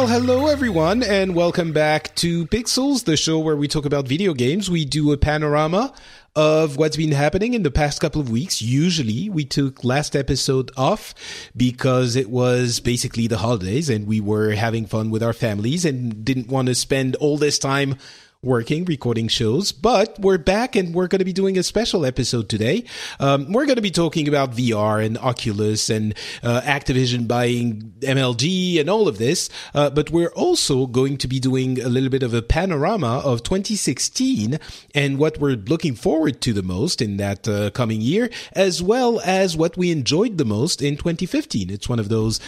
Well, hello everyone, and welcome back to Pixels, the show where we talk about video games. We do a panorama of what's been happening in the past couple of weeks. Usually, we took last episode off because it was basically the holidays and we were having fun with our families and didn't want to spend all this time working, recording shows, but we're back and we're going to be doing a special episode today. Um, we're going to be talking about VR and Oculus and uh, Activision buying MLG and all of this, uh, but we're also going to be doing a little bit of a panorama of 2016 and what we're looking forward to the most in that uh, coming year, as well as what we enjoyed the most in 2015. It's one of those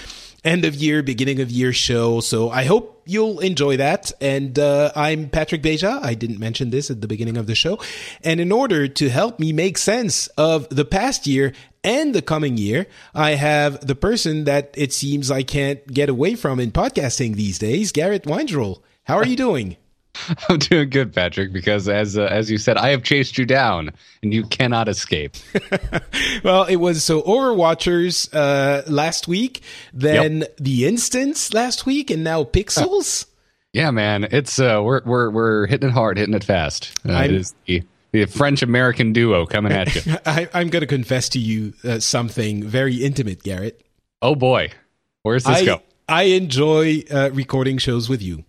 end of year, beginning of year show. So I hope you'll enjoy that. And uh, I'm Patrick Beja. I didn't mention this at the beginning of the show. And in order to help me make sense of the past year and the coming year, I have the person that it seems I can't get away from in podcasting these days, Garrett Weinzierl. How are you doing? I'm doing good, Patrick, because as uh, as you said, I have chased you down, and you cannot escape. well, it was so Overwatchers uh, last week, then yep. the Instance last week, and now Pixels. Yeah, man, it's uh, we're we're we're hitting it hard, hitting it fast. Uh, it is the, the French American duo coming at you. I, am going to confess to you uh, something very intimate, Garrett. Oh boy, where's this I, go? I enjoy uh, recording shows with you.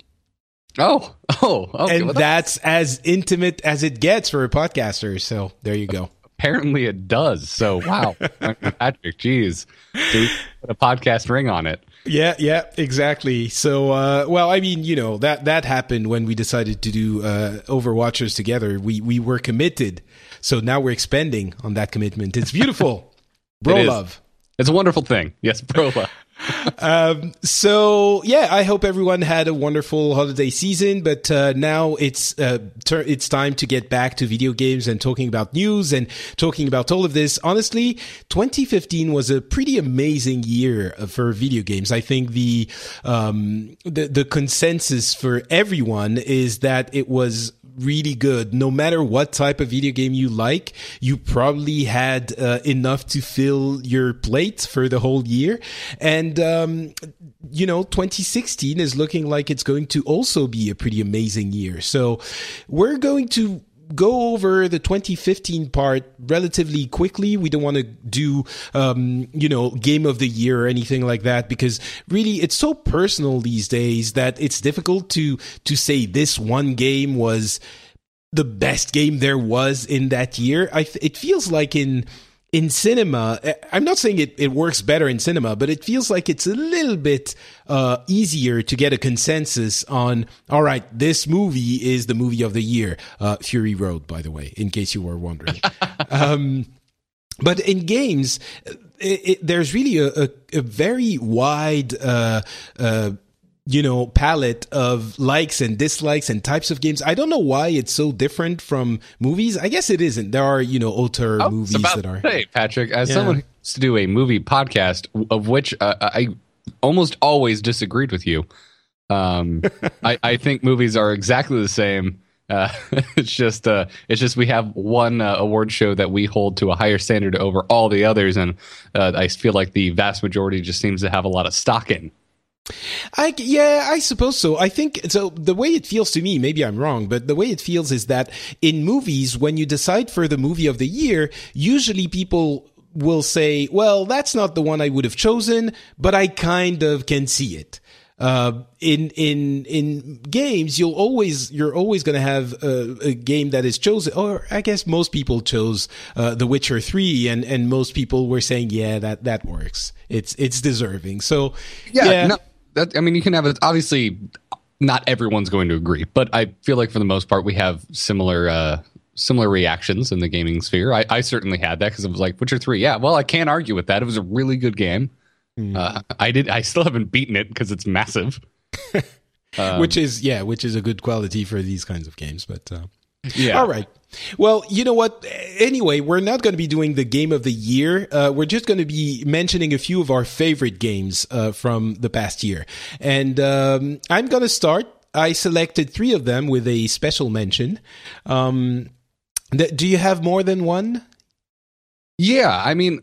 Oh, oh, okay. and well, that's, that's as intimate as it gets for a podcaster. So there you go. Apparently, it does. So wow, Patrick, geez, Dude, put a podcast ring on it. Yeah, yeah, exactly. So, uh, well, I mean, you know that that happened when we decided to do uh, Overwatchers together. We we were committed, so now we're expanding on that commitment. It's beautiful, bro. it love. It's a wonderful thing. Yes, bro love um, so yeah, I hope everyone had a wonderful holiday season. But uh, now it's uh, ter- it's time to get back to video games and talking about news and talking about all of this. Honestly, 2015 was a pretty amazing year for video games. I think the um, the, the consensus for everyone is that it was really good. No matter what type of video game you like, you probably had uh, enough to fill your plate for the whole year. And, um, you know, 2016 is looking like it's going to also be a pretty amazing year. So we're going to go over the 2015 part relatively quickly. We don't want to do, um, you know, game of the year or anything like that because really it's so personal these days that it's difficult to, to say this one game was the best game there was in that year. I, it feels like in, in cinema, eh, I'm not saying it, it works better in cinema, but it feels like it's a little bit uh, easier to get a consensus on, all right, this movie is the movie of the year. Uh, Fury Road, by the way, in case you were wondering. um, but in games, it, it, there's really a, a, a very wide uh, uh you know palette of likes and dislikes and types of games. I don't know why it's so different from movies. I guess it isn't. There are you know auteur movies that are hey patrick. As yeah. someone who used to do a movie podcast of which uh, i almost always disagreed with you. Um, I, I, think movies are exactly the same. Uh, it's just uh, it's just we have one uh, award show that we hold to a higher standard over all the others and uh, i feel like the vast majority just seems to have a lot of stock in I yeah, I suppose so. I think so. The way it feels to me, maybe I'm wrong, but the way it feels is that in movies, when you decide for the movie of the year, usually people will say, "Well, that's not the one I would have chosen, but I kind of can see it." uh, in in in games, you'll always you're always going to have a, a, game that is chosen. Or I guess most people chose uh, The Witcher Three, and and most people were saying, yeah, that that works. It's it's deserving. So yeah, yeah. No, that, I mean, you can have it. Obviously, not everyone's going to agree, but I feel like for the most part, we have similar. Uh, similar reactions in the gaming sphere. I, I certainly had that because it was like Witcher Three. Yeah, well, I can't argue with that. It was a really good game. Mm. Uh, I did. I still haven't beaten it because it's massive. um, which is yeah, which is a good quality for these kinds of games. But uh, yeah, all right. Well, you know what? Anyway, we're not going to be doing the game of the year. Uh, we're just going to be mentioning a few of our favorite games uh, from the past year, and um, I'm going to start. I selected three of them with a special mention. Um, th- do you have more than one? Yeah, I mean,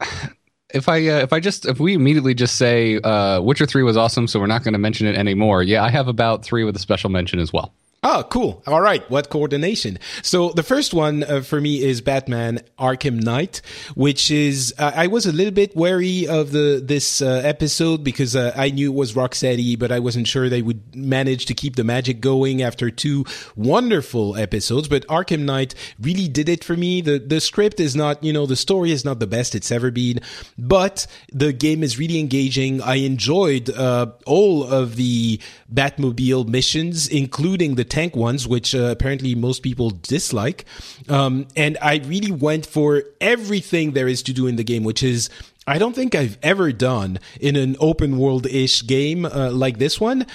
if I uh, if I just if we immediately just say uh, Witcher three was awesome, so we're not going to mention it anymore. Yeah, I have about three with a special mention as well. Oh, cool. All right. What coordination? So the first one uh, for me is Batman Arkham Knight, which is, uh, I was a little bit wary of the, this uh, episode because uh, I knew it was Rocksteady, but I wasn't sure they would manage to keep the magic going after two wonderful episodes. But Arkham Knight really did it for me. The, the script is not, you know, the story is not the best it's ever been, but the game is really engaging. I enjoyed, uh, all of the Batmobile missions, including the tank ones, which uh, apparently most people dislike. Um, and I really went for everything there is to do in the game, which is I don't think I've ever done in an open world ish game uh, like this one.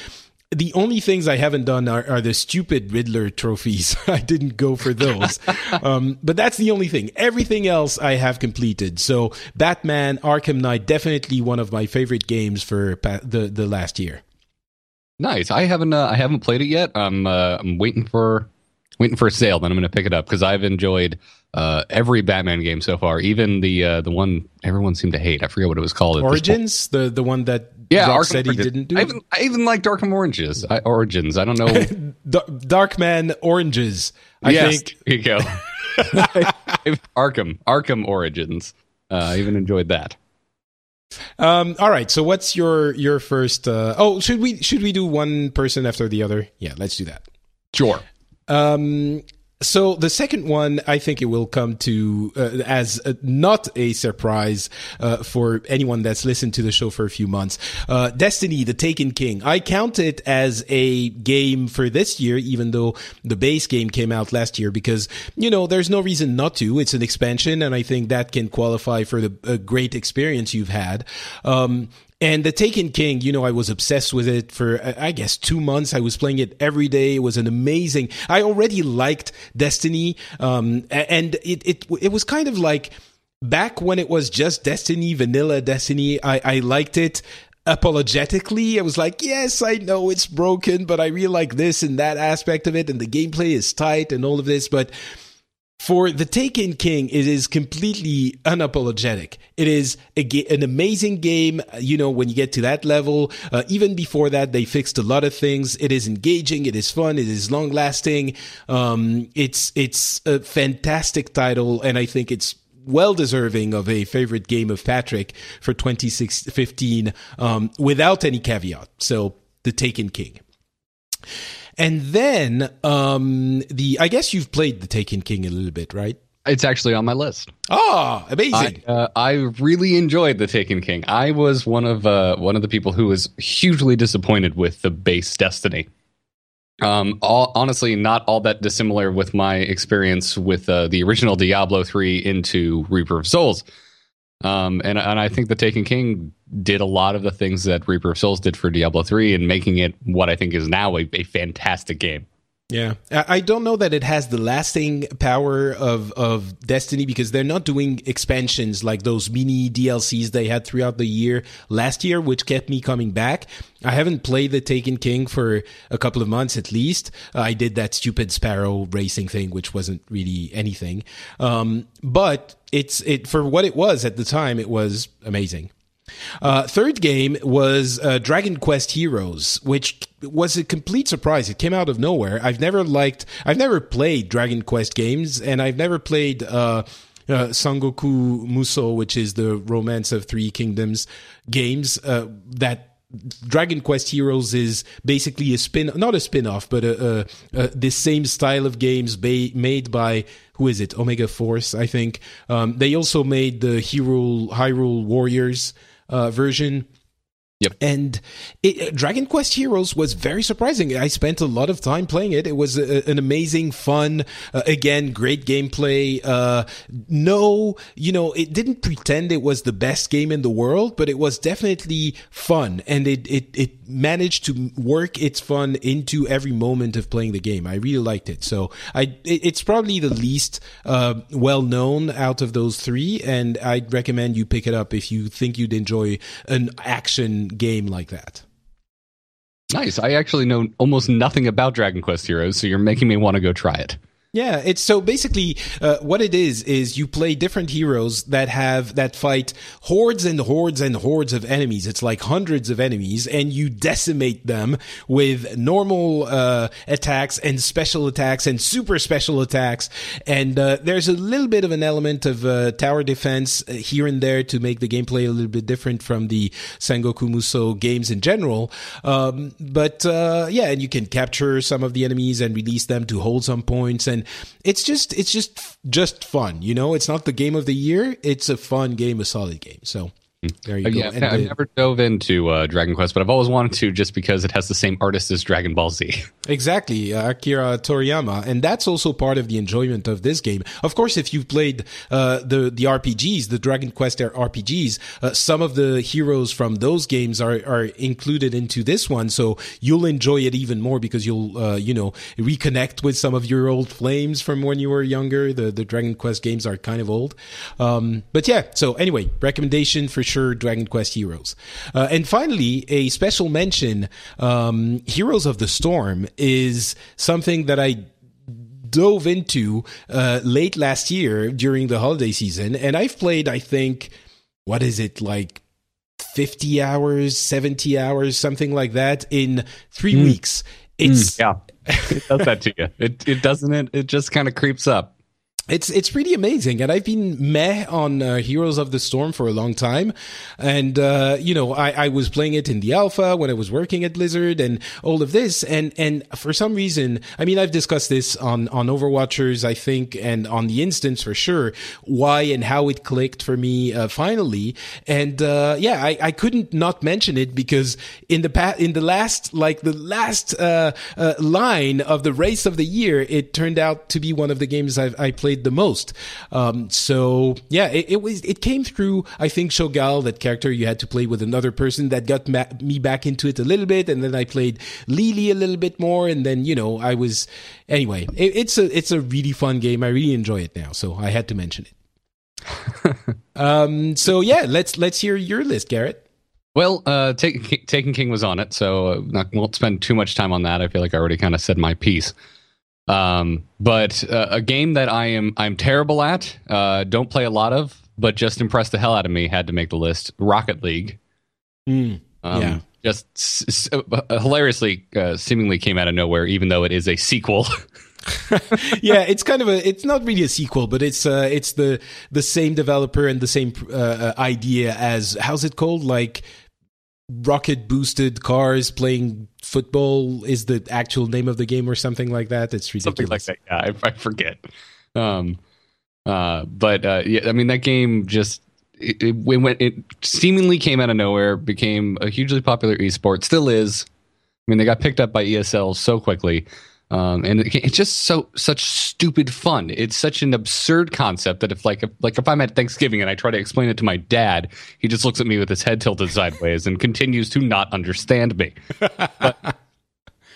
The only things I haven't done are, are the stupid Riddler trophies. I didn't go for those. um, but that's the only thing. Everything else I have completed. So Batman Arkham Knight, definitely one of my favorite games for pa- the, the last year. Nice. I haven't uh, I haven't played it yet. I'm uh, I'm waiting for waiting for a sale. Then I'm going to pick it up because I've enjoyed uh, every Batman game so far. Even the uh, the one everyone seemed to hate. I forget what it was called. Origins, the the one that yeah, Rocksteady didn't do. I even, I even like Darkham Oranges. I, Origins. I don't know. Darkman Oranges. I yes, think. There you go. Arkham Arkham Origins. Uh, I even enjoyed that. Um, all right. So what's your your first? Uh, oh, should we should we do one person after the other? Yeah, let's do that. Sure. Um, so the second one, I think it will come to uh, as not a surprise uh, for anyone that's listened to the show for a few months. Uh, Destiny: The Taken King. I count it as a game for this year, even though the base game came out last year. Because you know, there's no reason not to. It's an expansion, and I think that can qualify for the great experience you've had. Um, and the Taken King, you know, I was obsessed with it for, I guess, two months. I was playing it every day. It was an amazing, I already liked Destiny. Um, and it, it, it was kind of like back when it was just Destiny, vanilla Destiny. I, I liked it apologetically. I was like, yes, I know it's broken, but I really like this and that aspect of it. And the gameplay is tight and all of this. But for The Taken King, it is completely unapologetic. It is a, an amazing game. You know, when you get to that level, uh, even before that, they fixed a lot of things. It is engaging. It is fun. It is long lasting. Um, it's, it's a fantastic title. And I think it's well deserving of a favorite game of Patrick for 2015, um, without any caveat. So The Taken King. And then um, the I guess you've played the Taken King a little bit, right? It's actually on my list. Oh, amazing! I, uh, I really enjoyed the Taken King. I was one of uh, one of the people who was hugely disappointed with the base Destiny. Um, all, honestly, not all that dissimilar with my experience with uh, the original Diablo three into Reaper of Souls. Um, and and I think the Taken King did a lot of the things that Reaper of Souls did for Diablo 3 and making it what I think is now a, a fantastic game. Yeah, I don't know that it has the lasting power of of Destiny because they're not doing expansions like those mini DLCs they had throughout the year last year, which kept me coming back. I haven't played the Taken King for a couple of months at least. Uh, I did that stupid Sparrow racing thing, which wasn't really anything. Um, but it's it for what it was at the time. It was amazing. Uh, third game was uh, Dragon Quest Heroes, which was a complete surprise. It came out of nowhere. I've never liked, I've never played Dragon Quest games, and I've never played uh, uh, Sangoku Musou, which is the Romance of Three Kingdoms games uh, that Dragon Quest Heroes is basically a spin, not a spin off, but a, a, a, this same style of games ba- made by who is it? Omega Force, I think. Um, they also made the Hyrule Warriors uh, version Yep. And it, uh, Dragon Quest Heroes was very surprising. I spent a lot of time playing it. It was a, an amazing, fun, uh, again, great gameplay. Uh, no, you know, it didn't pretend it was the best game in the world, but it was definitely fun. And it, it, it managed to work its fun into every moment of playing the game. I really liked it. So I, it, it's probably the least, uh, well known out of those three. And I'd recommend you pick it up if you think you'd enjoy an action game like that. Nice. I actually know almost nothing about Dragon Quest Heroes, so you're making me want to go try it. Yeah, it's so basically uh, what it is is you play different heroes that have that fight hordes and hordes and hordes of enemies. It's like hundreds of enemies, and you decimate them with normal uh, attacks and special attacks and super special attacks. And uh, there's a little bit of an element of uh, tower defense uh, here and there to make the gameplay a little bit different from the Sengoku Musou games in general. Um, but uh, yeah, and you can capture some of the enemies and release them to hold some points and it's just it's just just fun you know? It's not the game of the year. It's a fun game a solid game. So there you Uh, go yeah, And I've the- never dove into uh, Dragon Quest, but I've always wanted to just because it has the same artist as Dragon Ball Z. Exactly, uh, Akira Toriyama, and that's also part of the enjoyment of this game. Of course, if you've played uh, the the RPGs, the Dragon Quest RPGs, uh, some of the heroes from those games are are included into this one, so you'll enjoy it even more because you'll uh, you know reconnect with some of your old flames from when you were younger. The the Dragon Quest games are kind of old, um, but yeah. So anyway, recommendation for sure, Dragon Quest Heroes, uh, and finally a special mention, um, Heroes of the Storm is something that I dove into uh, late last year during the holiday season, and I've played, I think, what is it like? 50 hours, 70 hours, something like that in three weeks. It's Yeah, it does that to you. It it doesn't. It it just kind of creeps up. It's it's pretty amazing, and I've been meh on uh, Heroes of the Storm for a long time, and uh, you know I, I was playing it in the alpha when I was working at Blizzard and all of this, and and for some reason, I mean I've discussed this on on Overwatchers I think, and on the instance for sure, why and how it clicked for me uh, finally, and uh, yeah I, I couldn't not mention it because in the pa- in the last like the last uh, uh, line of the race of the year, it turned out to be one of the games I've, I played the most. Um, so yeah, it, it was it came through. I think Cho'gall, that character you had to play with another person, that got ma- me back into it a little bit, and then I played Li Li a little bit more, and then you know I was anyway. It, it's a it's a really fun game. I really enjoy it now, so I had to mention it. um, so yeah, let's let's hear your list, Garrett. Well, uh, Take, Taken King was on it, so uh, not, won't spend too much time on that. I feel like I already kind of said my piece. Um, but uh, a game that I am I'm terrible at, uh, don't play a lot of, but just impressed the hell out of me. Had to make the list. Rocket League. Mm, Um, Yeah. Just s- s- uh, hilariously, uh, seemingly came out of nowhere, even though it is a sequel. yeah, it's kind of a. It's not really a sequel, but it's uh, it's the the same developer and the same uh, uh, idea as how's it called? Like rocket boosted cars playing football is the actual name of the game or something like that. It's ridiculous. Something like that. Yeah, I, I forget. Um, uh, but uh, yeah, I mean that game just it, it, it went. It seemingly came out of nowhere, became a hugely popular esport. Still is. I mean, they got picked up by ESL so quickly. Um, and it, it's just so such stupid fun. It's such an absurd concept that if like if, like if I'm at Thanksgiving and I try to explain it to my dad, he just looks at me with his head tilted sideways and continues to not understand me. But,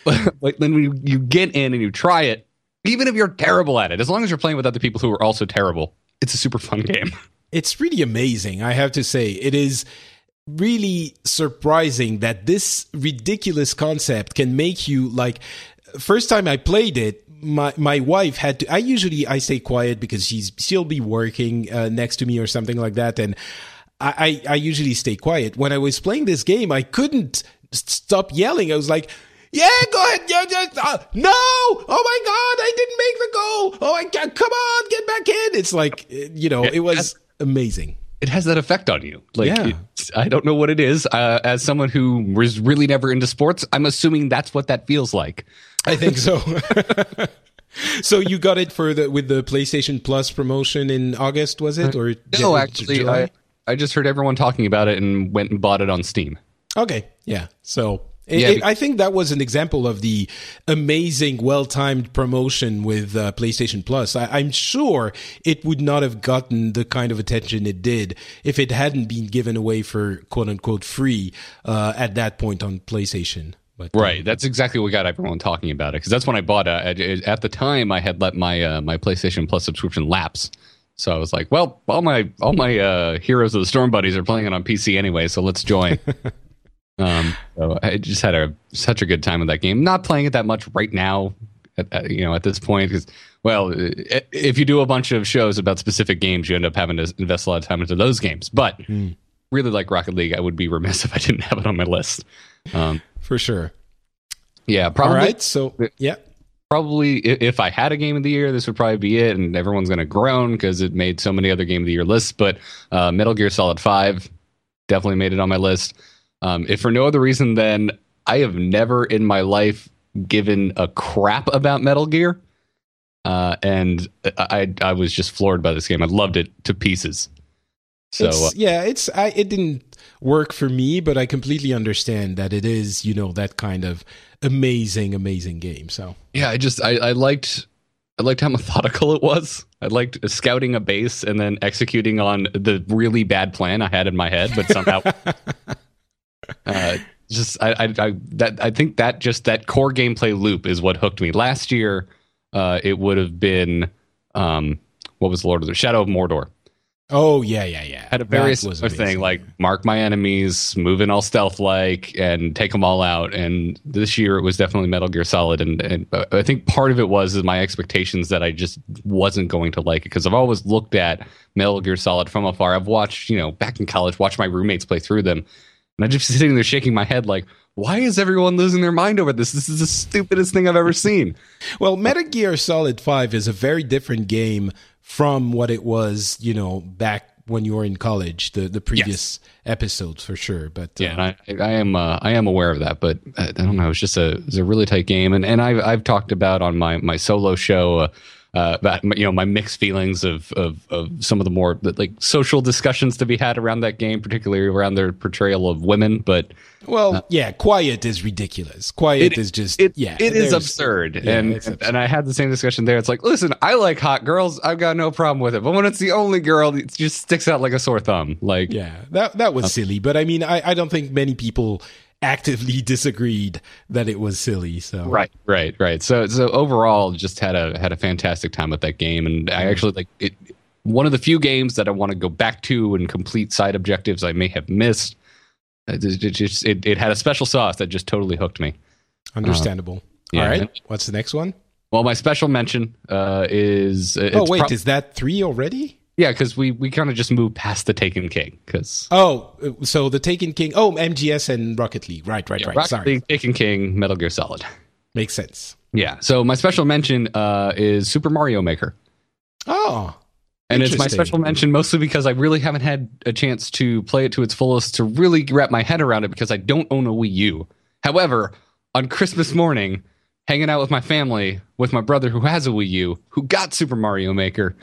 but then when you, you get in and you try it, even if you're terrible at it, as long as you're playing with other people who are also terrible, it's a super fun game. it's really amazing. I have to say, it is really surprising that this ridiculous concept can make you like. First time I played it, my my wife had to. I usually I stay quiet because she's she'll be working uh, next to me or something like that, and I, I I usually stay quiet. When I was playing this game, I couldn't stop yelling. I was like. Yeah, go ahead. Yeah, just, uh, no! Oh my God, I didn't make the goal. Oh my God, come on, get back in. It's like, uh, you know, it was amazing. It has that effect on you. Like Yeah. I don't know what it is. Uh, as someone who was really never into sports, I'm assuming that's what that feels like. I think so. so you got it for the with the PlayStation Plus promotion in August, was it? Or no, actually, I, I just heard everyone talking about it and went and bought it on Steam. Okay, yeah. So it, yeah, it, I think that was an example of the amazing, well-timed promotion with uh, PlayStation Plus. I, am sure it would not have gotten the kind of attention it did if it hadn't been given away for "quote unquote" free uh, at that point on PlayStation. But, right, um, that's exactly what got everyone talking about it because that's when I bought it. At, at, the time, I had let my uh, my PlayStation Plus subscription lapse, so I was like, "Well, all my all my uh, Heroes of the Storm buddies are playing it on PC anyway, so let's join." Um, so I just had a such a good time with that game. Not playing it that much right now, at, at, you know, at this point, because well, if you do a bunch of shows about specific games, you end up having to invest a lot of time into those games. But mm. really, like Rocket League, I would be remiss if I didn't have it on my list. Um, For sure. Yeah, probably. All right. So yeah. Probably, if I had a game of the year, this would probably be it, and everyone's going to groan because it made so many other game of the year lists. But uh, Metal Gear Solid Five definitely made it on my list. Um, if for no other reason than I have never in my life given a crap about Metal Gear. Uh, and I I was just floored by this game. I loved it to pieces. So it's, uh, yeah, it's I it didn't work for me, but I completely understand that it is you know that kind of amazing amazing game. So yeah, I just I, I liked I liked how methodical it was. I liked scouting a base and then executing on the really bad plan I had in my head, but somehow Uh, just I, I, I that I think that just that core gameplay loop is what hooked me. Last year, uh, it would have been um, what was Lord of the Shadow of Mordor. Oh yeah, yeah, yeah. Had a very similar thing like mark my enemies, move in all stealth like, and take them all out. And this year it was definitely Metal Gear Solid, and, and I think part of it was is my expectations that I just wasn't going to like it because I've always looked at Metal Gear Solid from afar. I've watched, you know, back in college, watched my roommates play through them, and I'm just sitting there shaking my head like, why is everyone losing their mind over this? This is the stupidest thing I've ever seen. well, Metal Gear Solid 5 is a very different game from what it was, you know, back when you were in college, the, the previous yes. episodes for sure. But uh, yeah, I, I, am uh, I am aware of that, but uh, I don't know. It's just a it's a really tight game, and and I've I've talked about on my my solo show. Uh, uh, about you know my mixed feelings of, of of some of the more like social discussions to be had around that game, particularly around their portrayal of women. But well, uh, yeah, quiet is ridiculous. Quiet it, is just it, yeah, it is absurd. Yeah, and absurd. and I had the same discussion there. It's like, listen, I like hot girls. I've got no problem with it. But when it's the only girl, it just sticks out like a sore thumb. Like yeah, that that was uh, silly. But I mean, I I don't think many people actively disagreed that it was silly. So right, right, right. So so overall, just had a had a fantastic time with that game, and I actually like it. One of the few games that I want to go back to and complete side objectives I may have missed. It, it just it, it had a special sauce that just totally hooked me. Understandable. Uh, yeah. All right. What's the next one? Well, my special mention uh, is. oh wait, pro- is that three already? Yeah, because we, we kind of just moved past the Taken King. Because oh, so the Taken King. Oh, MGS and Rocket League. Right, right, yeah, right. Rocket Sorry, League, Taken King, Metal Gear Solid. Makes sense. Yeah. So my special mention uh, is Super Mario Maker. Oh. And it's my special mention mostly because I really haven't had a chance to play it to its fullest to really wrap my head around it because I don't own a Wii U. However, on Christmas morning, hanging out with my family, with my brother who has a Wii U, who got Super Mario Maker,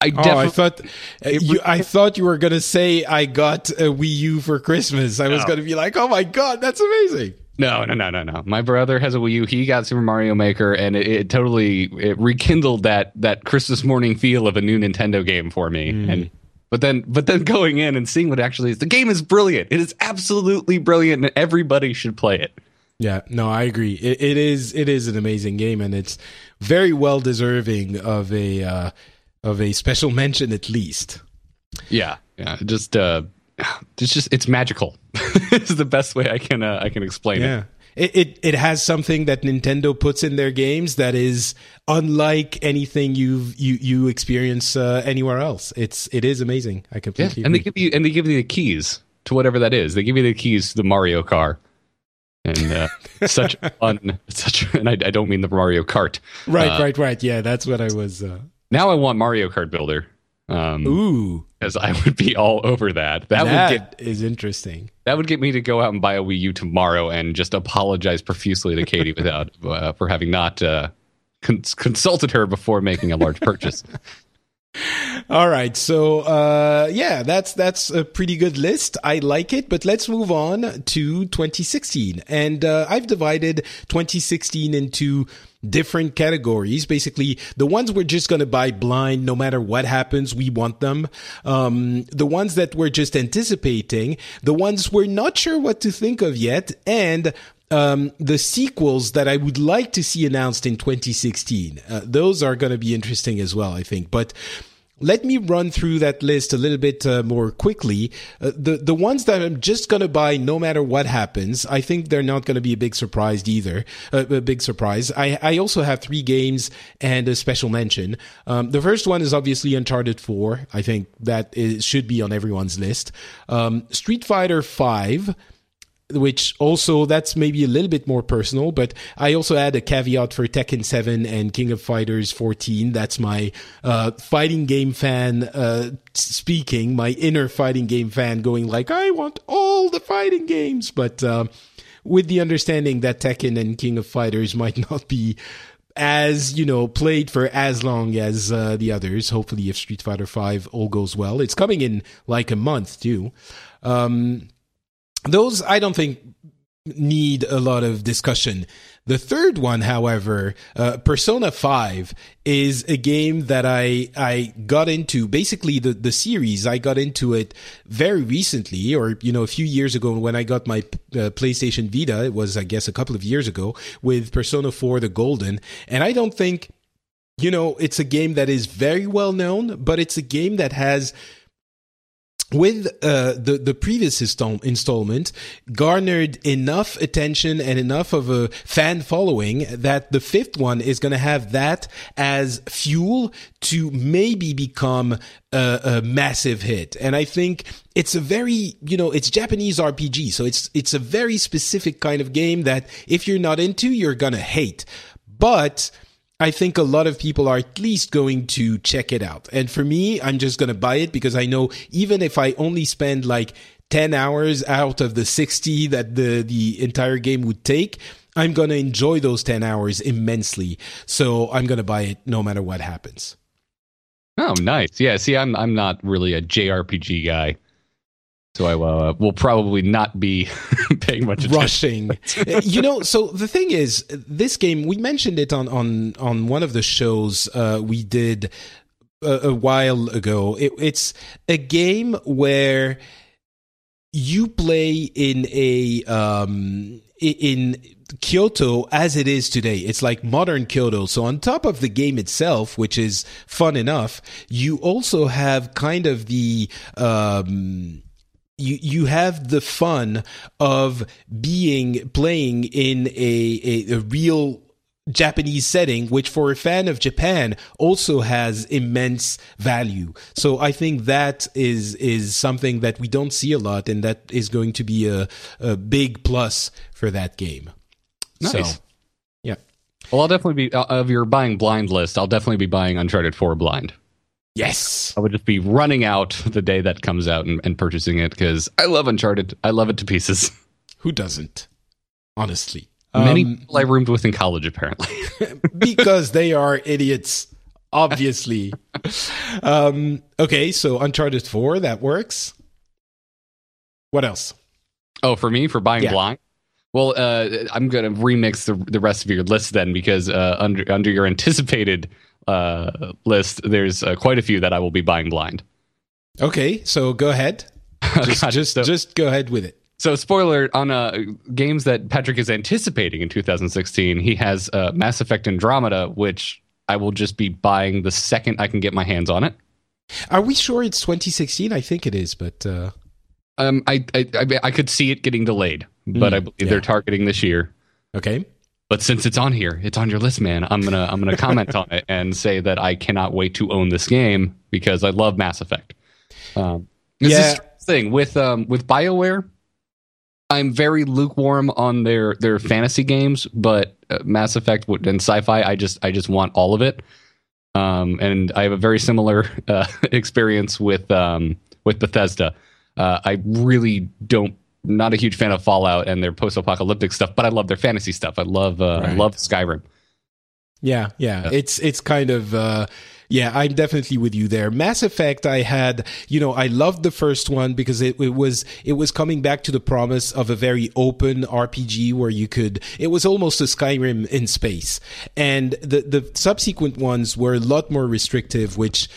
I oh, I thought uh, you, I thought you were gonna say I got a Wii U for Christmas. I was gonna be like, oh my god, that's amazing. No, no, no, no, no. My brother has a Wii U. He got Super Mario Maker, and it, it totally it rekindled that that Christmas morning feel of a new Nintendo game for me. Mm. And but then but then going in and seeing what it actually is, the game is brilliant. It is absolutely brilliant, and everybody should play it. Yeah, no, I agree. It, it is it is an amazing game, and it's very well deserving of a. Uh, of a special mention at least. Yeah, yeah. Just uh, it's just it's magical. it's the best way I can uh, I can explain yeah. it. It, it it has something that Nintendo puts in their games that is unlike anything you've you you experience uh, anywhere else. It's it is amazing. I completely yeah. and they give you and they give you the keys to whatever that is. They give you the keys to the Mario car. And uh, such fun, such, and I, I, don't mean the Mario Kart. Right, uh, right, right. Yeah, that's what I was. Uh, now I want Mario Kart Builder. Um, Ooh, because I would be all over that. That, that would get is interesting. that would get me to go out and buy a Wii U tomorrow and just apologize profusely to Katie without uh, for having not uh, cons- consulted her before making a large purchase. All right, so uh, yeah, that's that's a pretty good list. I like it, but let's move on to 2016, and uh, I've divided 2016 into different categories. Basically, the ones we're just going to buy blind, no matter what happens, we want them. Um, the ones that we're just anticipating, the ones we're not sure what to think of yet, and um, the sequels that I would like to see announced in 2016. Uh, those are going to be interesting as well, I think. But let me run through that list a little bit uh, more quickly. Uh, the the ones that I'm just going to buy no matter what happens, I think they're not going to be a big surprise either. Uh, a big surprise. I I also have three games and a special mention. Um, the first one is obviously Uncharted 4. I think that is, should be on everyone's list. Um, Street Fighter 5 which also that's maybe a little bit more personal, but I also add a caveat for Tekken 7 and King of Fighters 14. That's my uh, fighting game fan uh, speaking, my inner fighting game fan going like, I want all the fighting games, but uh, with the understanding that Tekken and King of Fighters might not be as you know played for as long as uh, the others. Hopefully if street fighter 5 all goes well. It's coming in like a month too. Um, those I don't think need a lot of discussion. The third one, however, uh, Persona 5 is a game that I, I got into basically the, the series. I got into it very recently or, you know, a few years ago when I got my uh, PlayStation Vita. It was, I guess, a couple of years ago with Persona 4 the Golden. And I don't think, you know, it's a game that is very well known, but it's a game that has with uh, the the previous install- installment garnered enough attention and enough of a fan following that the fifth one is going to have that as fuel to maybe become a, a, massive hit. And i think it's a very you know it's japanese rpg so it's it's a very specific kind of game that if you're not into you're going to hate. But I think a lot of people are at least going to check it out. And for me, I'm just going to buy it because I know even if I only spend like 10 hours out of the 60 that the, the entire game would take, I'm going to enjoy those 10 hours immensely. So I'm going to buy it no matter what happens. Oh, nice. Yeah. See, I'm I'm not really a JRPG guy. So I uh, will probably not be paying much attention. Rushing, you know. So the thing is, this game we mentioned it on on on one of the shows uh, we did a, a while ago. It, it's a game where you play in a um in Kyoto as it is today. It's like modern Kyoto. So on top of the game itself, which is fun enough, you also have kind of the um you you have the fun of being playing in a, a, a real Japanese setting, which for a fan of Japan also has immense value. So I think that is is something that we don't see a lot, and that is going to be a, a big plus for that game. Nice. So, yeah. Well, I'll definitely be uh, of your buying blind list. I'll definitely be buying Uncharted Four blind. Yes. I would just be running out the day that comes out and, and purchasing it because I love Uncharted. I love it to pieces. Who doesn't? Honestly. Many Um, people I roomed with in college, apparently. because they are idiots, obviously. um, okay, so Uncharted 4, that works. What else? oh, for me, for buying Yeah. blind? Well, uh, I'm going to remix the, the rest of your list then because uh, under, under your anticipated uh, list, there's uh, quite a few that I will be buying blind. Okay, so go ahead. Just, God, just, so- just go ahead with it. So, spoiler on uh, games that Patrick is anticipating in 2016, he has uh, Mass Effect Andromeda, which I will just be buying the second I can get my hands on it. Are we sure it's 2016? I think it is, but uh, Um, I, I I I could see it getting delayed, but Mm, I believe yeah. they're targeting this year. okay. But since it's on here, it's on your list, man. I'm gonna I'm gonna comment on it and say that I cannot wait to own this game because I love Mass Effect. Um, this Yeah. is the thing with um with Bioware. I'm very lukewarm on their their fantasy games, but uh, Mass Effect and sci-fi, I just I just want all of it. Um, and I have a very similar uh, experience with um, with Bethesda. Uh, I really don't not a huge fan of Fallout and their post-apocalyptic stuff, but I love their fantasy stuff. I love uh, right. love Skyrim. Yeah, yeah, yeah, It's it's kind of uh, yeah, I'm definitely with you there. Mass Effect, I had, you know, I loved the first one because it, it was it was coming back to the promise of a very open RPG where you could. It was almost a Skyrim in space, and the the subsequent ones were a lot more restrictive, which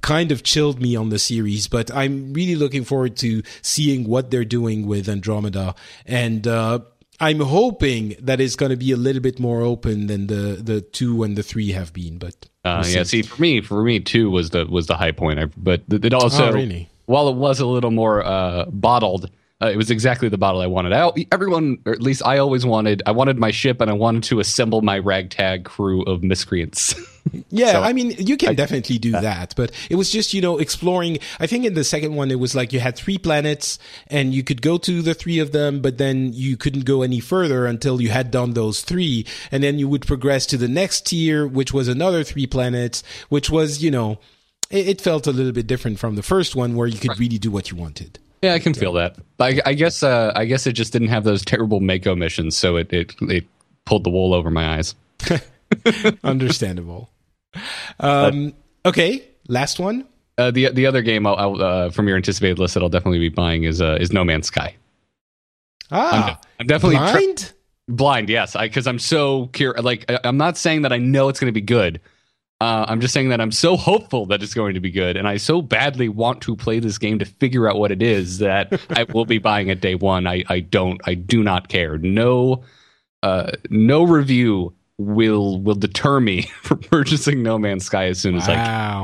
kind of chilled me on the series. But I'm really looking forward to seeing what they're doing with Andromeda and. Uh, I'm hoping that it's going to be a little bit more open than the the two and the three have been. But uh, yeah, see, for me, for me, two was the was the high point. I, but it also, oh, really? while it was a little more uh, bottled, uh, it was exactly the bottle I wanted. I, everyone, or at least I always wanted, I wanted my ship and I wanted to assemble my ragtag crew of miscreants. yeah, so, I mean, you can I, definitely do that, but it was just, you know, exploring. I think in the second one, it was like you had three planets and you could go to the three of them, but then you couldn't go any further until you had done those three. And then you would progress to the next tier, which was another three planets, which was, you know, it, it felt a little bit different from the first one where you could really do what you wanted. Yeah, I can feel that. I, I guess uh, I guess it just didn't have those terrible Mako missions, so it it, it pulled the wool over my eyes. Understandable. Um, okay, last one. Uh, the the other game I'll, I'll, uh, from your anticipated list that I'll definitely be buying is uh, is No Man's Sky. Ah, I'm, I'm definitely blind. Tri- blind, yes, because I'm so curious. Like, I'm not saying that I know it's going to be good. Uh, I'm just saying that I'm so hopeful that it's going to be good, and I so badly want to play this game to figure out what it is that I will be buying it day one. I, I don't, I do not care. No, uh, no review will will deter me from purchasing No Man's Sky as soon as wow. I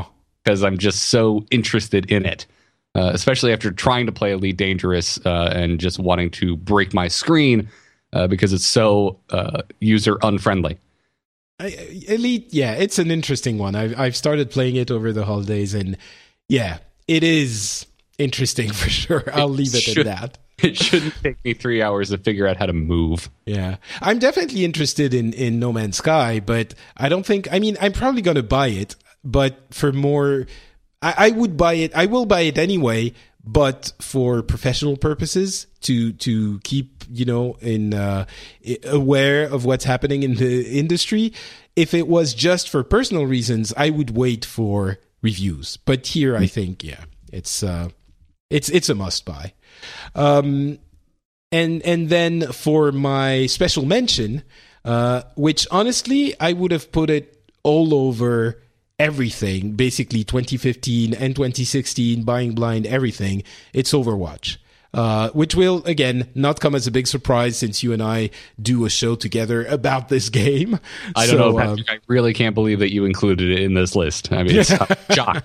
can, because I'm just so interested in it. Uh, especially after trying to play Elite Dangerous uh, and just wanting to break my screen uh, because it's so uh, user unfriendly. Elite, yeah, it's an interesting one. I've I've started playing it over the holidays, and yeah, it is interesting for sure. I'll leave it, should, at that. It shouldn't take me three hours to figure out how to move. Yeah, I'm definitely interested in in No Man's Sky, but I don't think. I mean, I'm probably going to buy it, but for more, I, I would buy it. I will buy it anyway, but for professional purposes to to keep you know in uh, aware of what's happening in the industry. If it was just for personal reasons i would wait for reviews. But here i think yeah it's uh it's it's a must buy. Um and and then for my special mention uh which honestly i would have put it all over everything, basically 2015 and 2016, buying blind everything, it's Overwatch. Uh, which will again not come as a big surprise since you and I do a show together about this game. I don't so, know, Patrick. Um, I really can't believe that you included it in this list. I mean, it's shock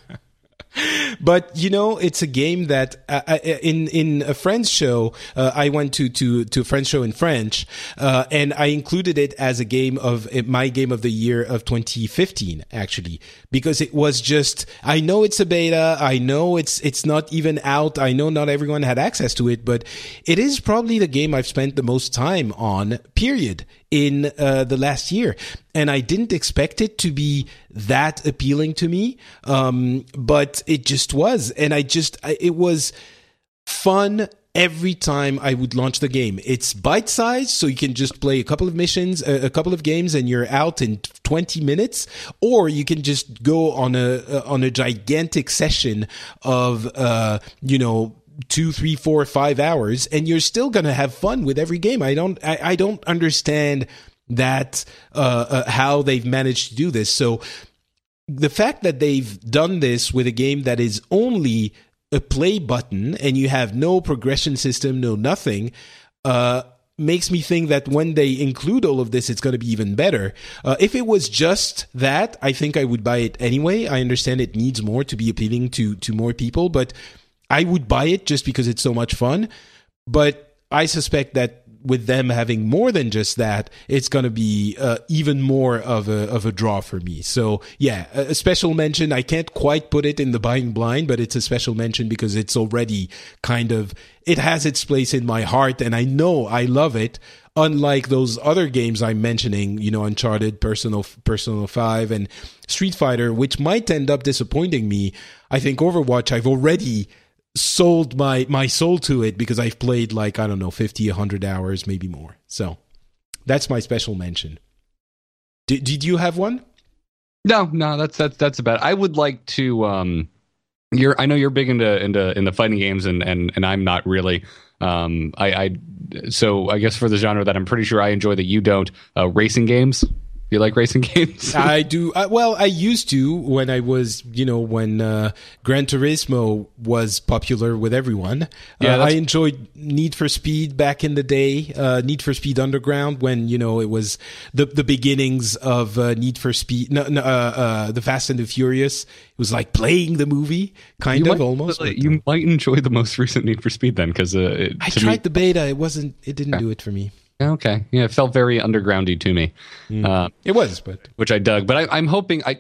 but you know, it's a game that uh, uh, in in a French show, uh, I went to to to a French show in French, uh, and I included it as a game of uh, my game of the year of 2015, actually, because it was just. I know it's a beta. I know it's it's not even out. I know not everyone had access to it, but it is probably the game I've spent the most time on. Period in uh, the last year. And I didn't expect it to be that appealing to me. Um, but it just was. And I just, it was fun every time I would launch the game. It's bite sized, so you can just play a couple of missions, a, couple of games, and you're out in 20 minutes. Or you can just go on a, on a gigantic session of, uh, you know, two, three, four, five hours, and you're still going to have fun with every game. I don't, I, I don't understand that uh, uh, how they've managed to do this. So the fact that they've done this with a game that is only a play button and you have no progression system, no nothing. Uh, makes me think that when they include all of this, it's going to be even better. Uh, if it was just that, I think I would buy it anyway. I understand it needs more to be appealing to to more people, but I would buy it just because it's so much fun. But I suspect that with them having more than just that, it's going to be uh, even more of a of a draw for me. So yeah, a, special mention. I can't quite put it in the buying blind, but it's a special mention because it's already kind of it has its place in my heart, and I know I love it. Unlike those other games I'm mentioning, you know, Uncharted, Persona Persona Five, and Street Fighter, which might end up disappointing me. I think Overwatch I've already sold my my soul to it because I've played like I don't know 50 100 hours maybe more. So that's my special mention. Did did you have one? No, no, that's that's that's about. It. I would like to um you're I know you're big into into in the fighting games and and and I'm not really um I I so I guess for the genre that I'm pretty sure I enjoy that you don't uh racing games you like racing games? I do. Uh, well, I used to when I was, you know, when uh, Gran Turismo was popular with everyone. Yeah, uh, I enjoyed Need for Speed back in the day. Uh, Need for Speed Underground when you know it was the the beginnings of uh, Need for Speed. No, no uh, the Fast and the Furious. It was like playing the movie, kind you of might, almost. you might enjoy the most recent Need for Speed then, because I tried me, the beta. It wasn't. It didn't do it for me. Okay, yeah, it felt very undergroundy to me. Mm. Uh, it was, but which I dug. But I, am hoping I,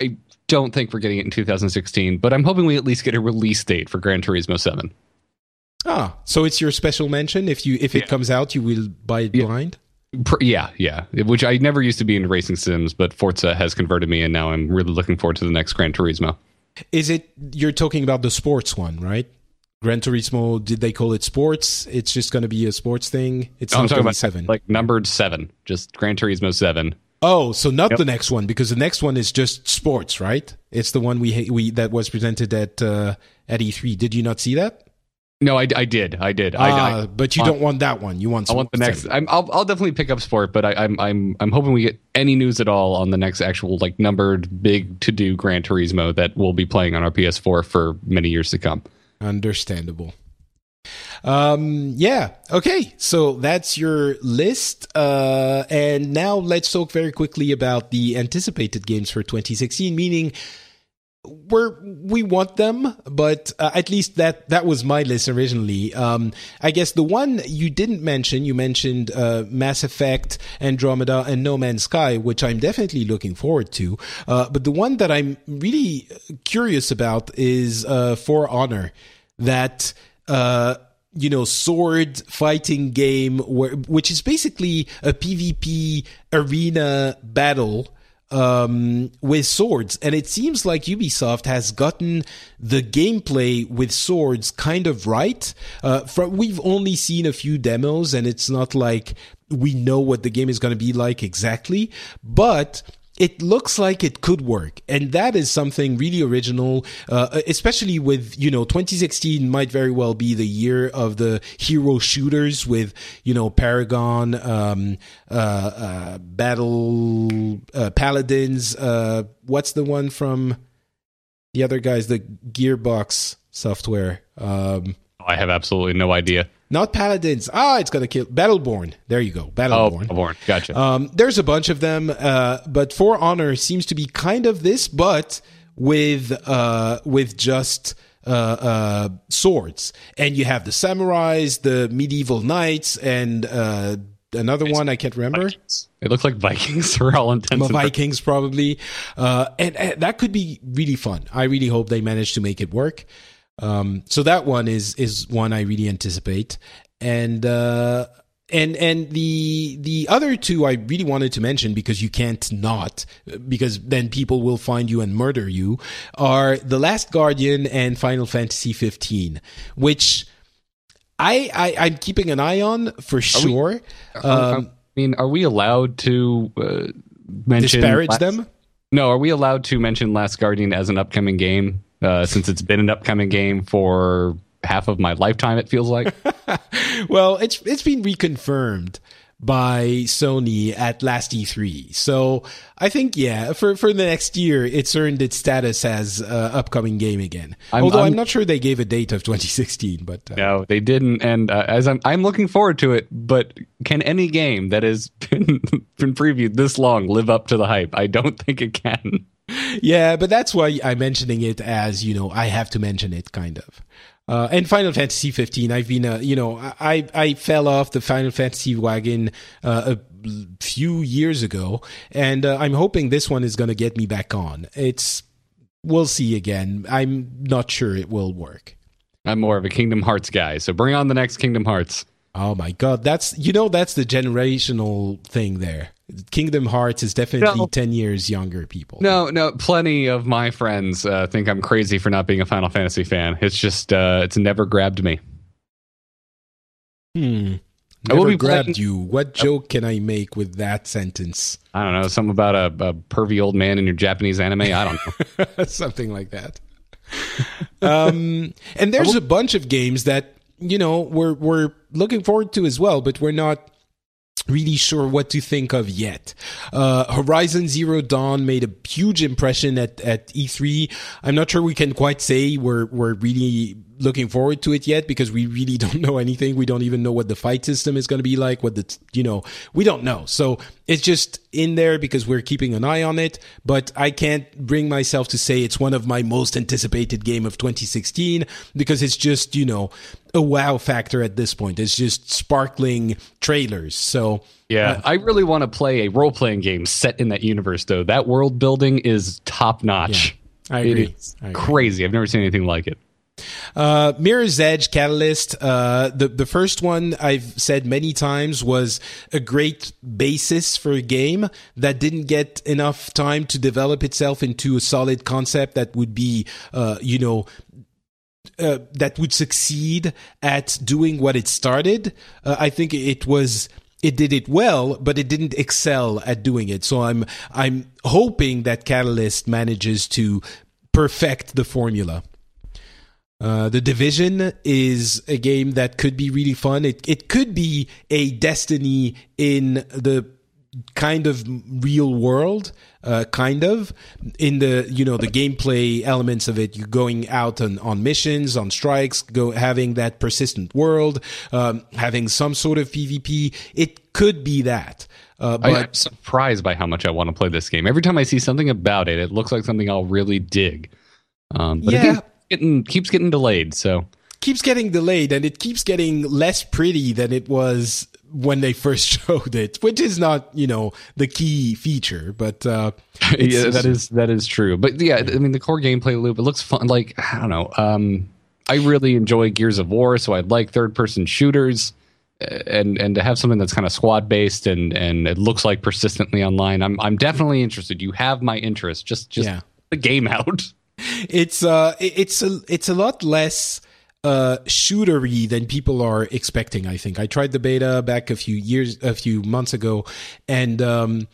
I don't think we're getting it in 2016, but I'm hoping we at least get a release date for Gran Turismo 7. Ah, so it's your special mention. If you if it yeah. comes out, you will buy it yeah. blind. Yeah, yeah. Which I never used to be in racing sims, but Forza has converted me, and now I'm really looking forward to the next Gran Turismo. Is it you're talking about the sports one, right? Gran Turismo, did they call it sports? It's just going to be a sports thing. It's oh, I'm talking about seven, like numbered seven, just Gran Turismo seven. Oh, so not yep. the next one because the next one is just sports, right? It's the one we we that was presented at uh, at E3. Did you not see that? No, I, I did. I did. I, I, ah, but you uh, don't want that one. You want. I want the next. i will I'll definitely pick up sport, but I, I'm I'm I'm hoping we get any news at all on the next actual like numbered big to do Gran Turismo that we'll be playing on our PS4 for many years to come. Understandable. Um, yeah. Okay. So that's your list. Uh, and now let's talk very quickly about the anticipated games for 2016, meaning we're we want them, but uh, at least that that was my list originally. Um, I guess the one you didn't mention, you mentioned uh, Mass Effect, Andromeda, and No Man's Sky, which I'm definitely looking forward to. Uh, but the one that I'm really curious about is uh, For Honor, that uh, you know sword fighting game, where, which is basically a PvP arena battle um, with swords. And it seems like Ubisoft has gotten the gameplay with swords kind of right. Uh, from, we've only seen a few demos and it's not like we know what the game is going to be like exactly, but it looks like it could work. And that is something really original uh, especially with you know 2016 might very well be the year of the hero shooters with you know paragon um, uh, uh, battle uh, paladins uh, what's the one from the other guys the gearbox software? Um, i have absolutely no idea not paladins. Ah, it's gonna kill Battleborn. There you go, Battleborn. Oh, Battleborn. Gotcha. Um, there's a bunch of them, uh, but For Honor seems to be kind of this, but with uh, with just uh, uh, swords, and you have the samurais, the medieval knights, and uh, another one I can't remember. Vikings. It looks like Vikings for all intents. Vikings probably, uh, and, and, that could be really fun. I really hope they manage to make it work. Um, so that one is is one I really anticipate, and uh, and and the the other two I really wanted to mention because you can't not because then people will find you and murder you are the Last Guardian and Final Fantasy 15, which I, I am keeping an eye on for sure. We, um, I mean, are we allowed to uh, mention disparage last, them? No, are we allowed to mention Last Guardian as an upcoming game? Uh, since it's been an upcoming game for half of my lifetime. It feels like. well, it's it's been reconfirmed by Sony at last E3. So I think yeah, for for the next year, it's earned its status as uh, upcoming game again. I'm, Although I'm, I'm, not sure they gave a date of 2016, but uh, no, they didn't. And uh, as I'm I'm looking forward to it, but can any game that has been been previewed this long live up to the hype? I don't think it can yeah, but that's why I'm mentioning it as, you know, I have to mention it kind of. Uh, and Final Fantasy 15, I've been, uh, you know, I I fell off the Final Fantasy wagon uh, a few years ago, and uh, I'm hoping this one is going to get me back on. It's we'll see again. I'm not sure it will work. I'm more of a Kingdom Hearts guy, so bring on the next Kingdom Hearts. Oh my god, that's you know that's the generational thing there. Kingdom Hearts is definitely no. 10 years younger people. No, no, plenty of my friends uh, think I'm crazy for not being a Final Fantasy fan. It's just uh, it's never grabbed me. Hmm. Never grabbed playing, you. What joke can I make with that sentence? I don't know. Something about a, a pervy old man in your Japanese anime. I don't know. Something like that. um, and there's a bunch of games that you know we're we're looking forward to as well, but we're not really sure what to think of yet. Uh, Horizon Zero Dawn made a huge impression at, at E3. I'm not sure we can quite say we're, we're really looking forward to it yet because we really don't know anything. We don't even know what the fight system is going to be like, what the, you know, we don't know. So it's just in there because we're keeping an eye on it, but I can't bring myself to say it's one of my most anticipated game of 2016 because it's just, you know, a wow factor at this point. It's just sparkling trailers. So yeah, uh, I really want to play a role playing game set in that universe though. That world building is top notch. Yeah, I agree. I agree. Crazy. I've never seen anything like it. Uh, Mirror's Edge Catalyst, uh, the, the first one I've said many times was a great basis for a game that didn't get enough time to develop itself into a solid concept that would be, uh, you know, uh, that would succeed at doing what it started. Uh, I think it was it did it well, but it didn't excel at doing it. So I'm I'm hoping that Catalyst manages to perfect the formula. Uh, the Division is a game that could be really fun. It it could be a Destiny in the kind of real world, uh, kind of in the you know the gameplay elements of it. You're going out on, on missions, on strikes, go having that persistent world, um, having some sort of PvP. It could be that. Uh, but I'm surprised by how much I want to play this game. Every time I see something about it, it looks like something I'll really dig. Um, but yeah getting keeps getting delayed. So keeps getting delayed, and it keeps getting less pretty than it was when they first showed it, which is not you know the key feature, but uh, yeah, that is that is true. But yeah, I mean the core gameplay loop it looks fun. Like I don't know, um, I really enjoy Gears of War, so I'd like third person shooters. And and to have something that's kind of squad based and and it looks like persistently online, I'm I'm definitely interested. You have my interest. Just just yeah. the game out. It's uh it's a it's a lot less uh shootery than people are expecting i think i tried the beta back a few years a few months ago and um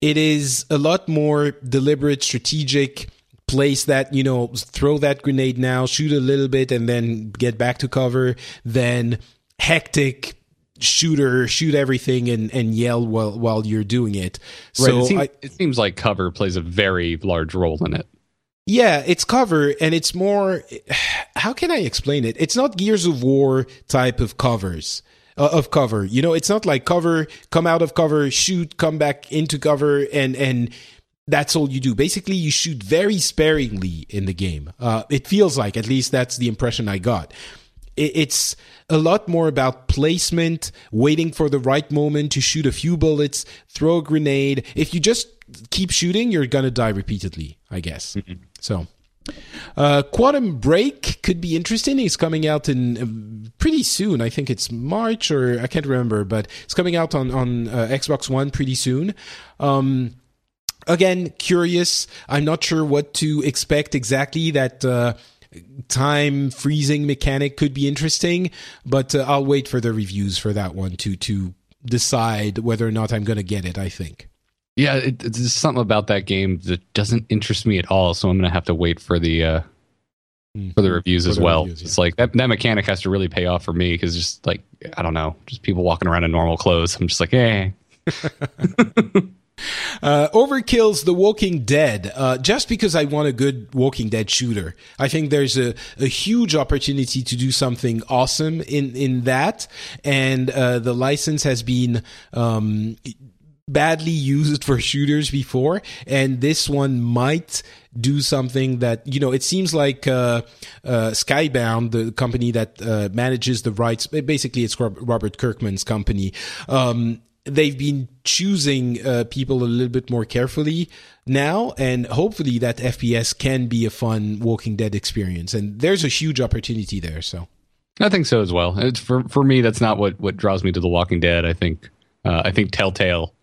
it is a lot more deliberate strategic place that you know throw that grenade now shoot a little bit and then get back to cover then hectic shooter shoot everything and, and yell while while you're doing it so right. it, seems, I, it seems like cover plays a very large role in it yeah, it's cover and it's more how can I explain it? It's not Gears of War type of covers. Uh, of cover. You know, it's not like cover, come out of cover, shoot, come back into cover and and that's all you do. Basically, you shoot very sparingly in the game. Uh, it feels like, at least that's the impression I got. It, it's a lot more about placement, waiting for the right moment to shoot a few bullets, throw a grenade. If you just keep shooting, you're gonna die repeatedly. I guess. Mm-hmm. So. Uh, Quantum Break could be interesting. It's coming out in uh, pretty soon. I think it's March or I can't remember, but it's coming out on on uh, Xbox One pretty soon. Um, again, curious. I'm not sure what to expect exactly. That uh, time freezing mechanic could be interesting, but uh, I'll wait for the reviews for that one to to decide whether or not I'm going to get it. I think. Yeah, it, there's something about that game that doesn't interest me at all. So I'm gonna have to wait for the uh, mm-hmm. for the reviews for as the well. Reviews, yeah. It's like that, that mechanic has to really pay off for me because just like I don't know, just people walking around in normal clothes. I'm just like, hey. Uh, Overkill's The Walking Dead. Uh, just because I want a good Walking Dead shooter, I think there's a, a huge opportunity to do something awesome in in that, and uh, the license has been um, badly used for shooters before, and this one might do something that you know. It seems like uh, uh, Skybound, the company that uh, manages the rights, basically it's Robert Kirkman's company. Um, they've been choosing uh, people a little bit more carefully now, and hopefully that FPS can be a fun Walking Dead experience. And there's a huge opportunity there. So I think so as well. It's for for me. That's not what what draws me to The Walking Dead. I think uh, I think Telltale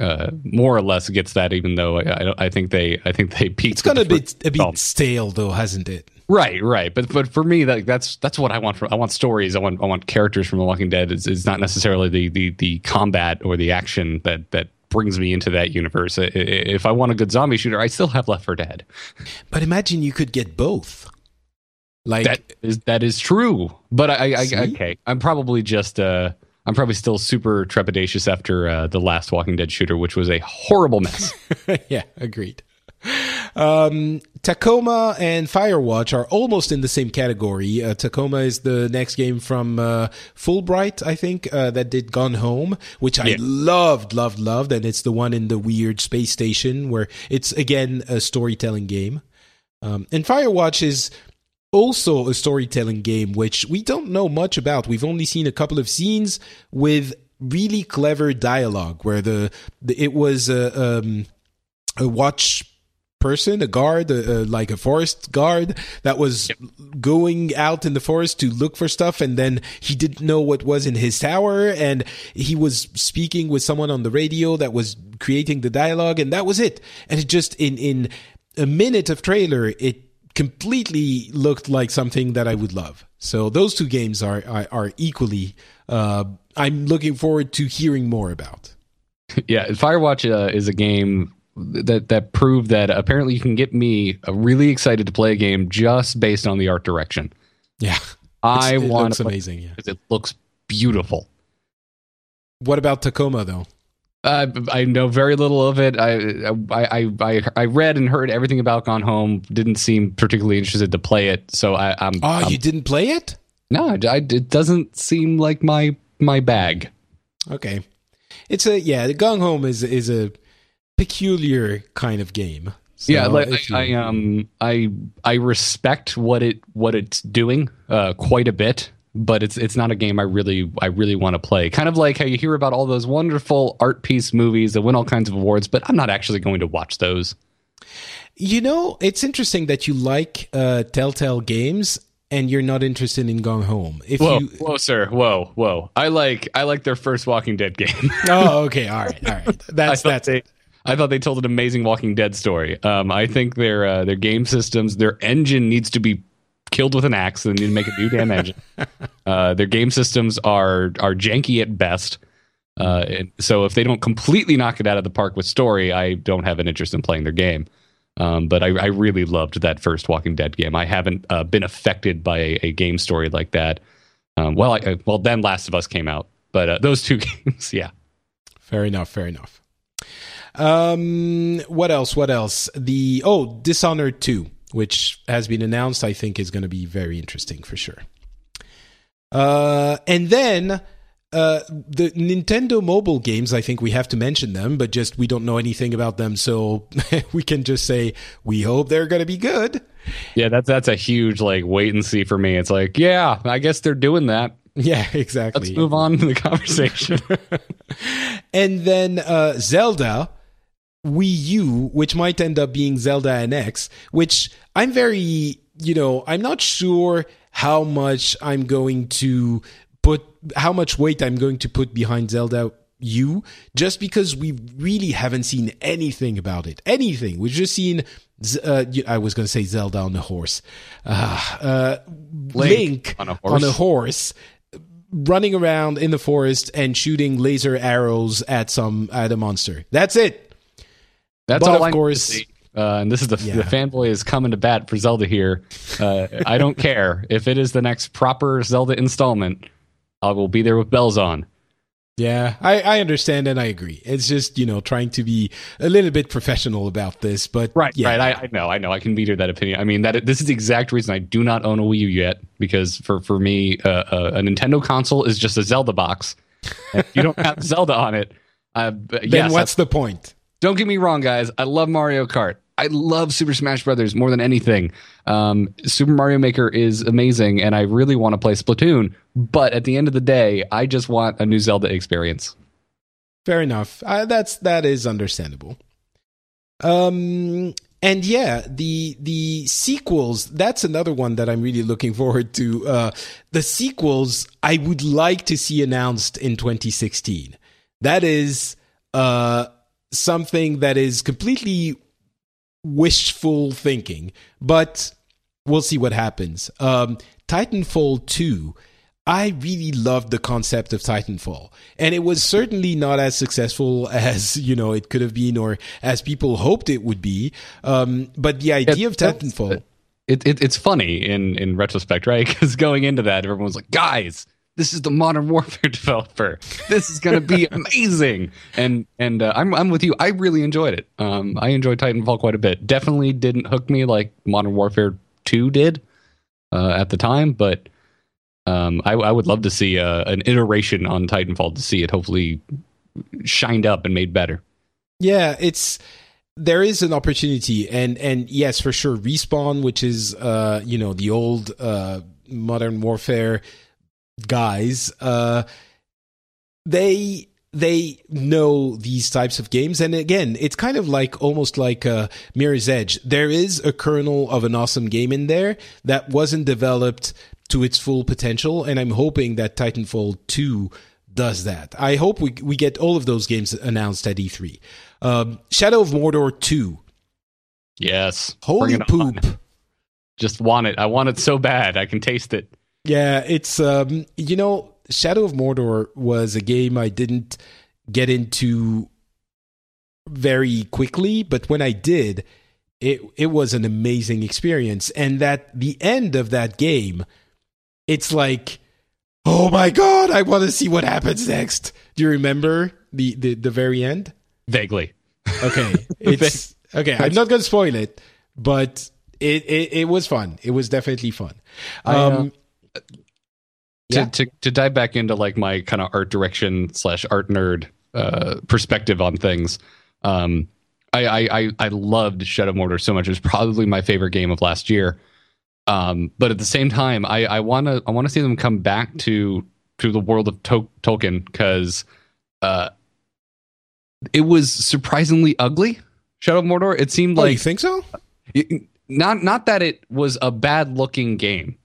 uh, more or less gets that, even though I, I, I think they I think they peaked. It's gonna be a bit stale, though, hasn't it? Right, right. But but for me, like that's that's what I want. From I want stories. I want I want characters from The Walking Dead. It's, it's not necessarily the, the the combat or the action that that brings me into that universe. If I want a good zombie shooter, I still have Left 4 Dead. But imagine you could get both. Like that is that is true. But I, I, I okay, I'm probably just uh I'm probably still super trepidatious after uh, the last Walking Dead shooter, which was a horrible mess. yeah, agreed. Um, Tacoma and Firewatch are almost in the same category. Uh, Tacoma is the next game from uh, Fullbright, I think, uh, that did Gone Home, which I yeah. loved, loved, loved. And it's the one in the weird space station where it's, again, a storytelling game. Um, and Firewatch is also a storytelling game, which we don't know much about. We've only seen a couple of scenes with really clever dialogue where the, the it was a, um, a watch person, a guard, a, a, like a forest guard that was yep. going out in the forest to look for stuff. And then he didn't know what was in his tower. And he was speaking with someone on the radio that was creating the dialogue. And that was it. And it just, in, in a minute of trailer, it completely looked like something that I would love. So those two games are, are, are equally, uh, I'm looking forward to hearing more about. Yeah, Firewatch uh, is a game that that proved that apparently you can get me really excited to play a game just based on the art direction. Yeah, I want looks amazing. Yeah, it looks beautiful. What about Tacoma though? Uh, I know very little of it. I, I I I read and heard everything about Gone Home. Didn't seem particularly interested to play it. So I, am Oh, I'm, you didn't play it? No, I, I, it doesn't seem like my my bag. Okay, it's a yeah. The Gone Home is is a peculiar kind of game. So yeah, like, I, I, um I I respect what it what it's doing uh, quite a bit, but it's it's not a game I really I really want to play. Kind of like how you hear about all those wonderful art piece movies that win all kinds of awards, but I'm not actually going to watch those. You know, it's interesting that you like uh, Telltale games and you're not interested in Gone Home. If whoa, you, whoa, sir, whoa, whoa! I like I like their first Walking Dead game. oh, okay, all right, all right. That's that's they, I thought they told an amazing Walking Dead story. Um, I think their uh, their game systems, their engine needs to be killed with an axe. and need to make a new damn engine. Uh, their game systems are are janky at best. Uh, so if they don't completely knock it out of the park with story, I don't have an interest in playing their game. Um, but I, I, really loved that first Walking Dead game. I haven't uh, been affected by a, a, game story like that. Um, well, I, well, then Last of Us came out, but uh, those two games, yeah. Fair enough. Fair enough. Um, what else? What else? The oh, Dishonored two, which has been announced, I think is going to be very interesting for sure. Uh, and then uh, the Nintendo mobile games, I think we have to mention them, but just we don't know anything about them, so we can just say we hope they're going to be good. Yeah, that's that's a huge like wait and see for me. It's like, yeah, I guess they're doing that. Yeah, exactly. Let's move on to the conversation. and then uh, Zelda Wii U, which might end up being Zelda NX, which I'm very, you know, I'm not sure how much I'm going to put, how much weight I'm going to put behind Zelda U, just because we really haven't seen anything about it. Anything. We've just seen, uh, I was going to say Zelda on a horse, uh, uh, Link, Link on, a on a horse running around in the forest and shooting laser arrows at some at a monster. That's it. That's but all of I course. Uh, and this is the, yeah. the fanboy is coming to bat for Zelda here. Uh, I don't care if it is the next proper Zelda installment. I will be there with bells on. Yeah, I, I understand and I agree. It's just you know trying to be a little bit professional about this, but right, yeah. right. I, I know, I know. I can meter that opinion. I mean that this is the exact reason I do not own a Wii U yet because for for me, uh, uh a Nintendo console is just a Zelda box. if you don't have Zelda on it, Uh, then yes, what's the point? Don't get me wrong, guys. I love Mario Kart. I love Super Smash Brothers more than anything. Um, Super Mario Maker is amazing, and I really want to play Splatoon. But at the end of the day, I just want a new Zelda experience. Fair enough. Uh, that's that is understandable. Um, and yeah, the the sequels. That's another one that I'm really looking forward to. Uh, the sequels I would like to see announced in 2016. That is uh something that is completely wishful thinking, but we'll see what happens. Um, Titanfall 2, I really loved the concept of Titanfall, and it was certainly not as successful as you know it could have been or as people hoped it would be. Um, but the idea of Titanfall. It, it, it's funny in, in retrospect, right? Because going into that, everyone was like, guys, this is the modern warfare developer. This is going to be amazing. And and uh, I'm, I'm with you. I really enjoyed it. Um, i enjoyed titanfall quite a bit. Definitely didn't hook me like modern warfare 2 did uh, at the time but um, I, I, would love to see uh, an iteration on titanfall to see it hopefully shined up and made better. Yeah it's there is an opportunity and and yes for sure respawn which is uh you know the old uh modern warfare guys, uh, they they know these types of games. And again it's kind of like almost like uh, mirror's edge. There is a kernel of an awesome game in there that wasn't developed to its full potential. And i'm hoping that titanfall 2 does that. I hope we, we get all of those games announced at e3 um, shadow of mordor 2 yes. Holy poop on. just want it. I want it so bad. I can taste it yeah, it's um, you know, Shadow of Mordor was a game I didn't get into very quickly, but when I did, it it was an amazing experience. And that the end of that game, it's like, oh my god, I want to see what happens next. Do you remember the the, the very end? Vaguely. Okay, it's okay. I'm not going to spoil it, but it, it, it was fun. It was definitely fun. Um, I, uh, yeah. to, to, to dive back into like my kind of art direction slash art nerd uh, perspective on things. Um, I, I, I loved Shadow Mordor so much. It was probably my favorite game of last year. Um, but at the same time, I, I wanna I wanna see them come back to to the world of to- Tolkien because uh, it was surprisingly ugly. Shadow of Mordor. It seemed oh, like you think so. It, not not that it was a bad looking game.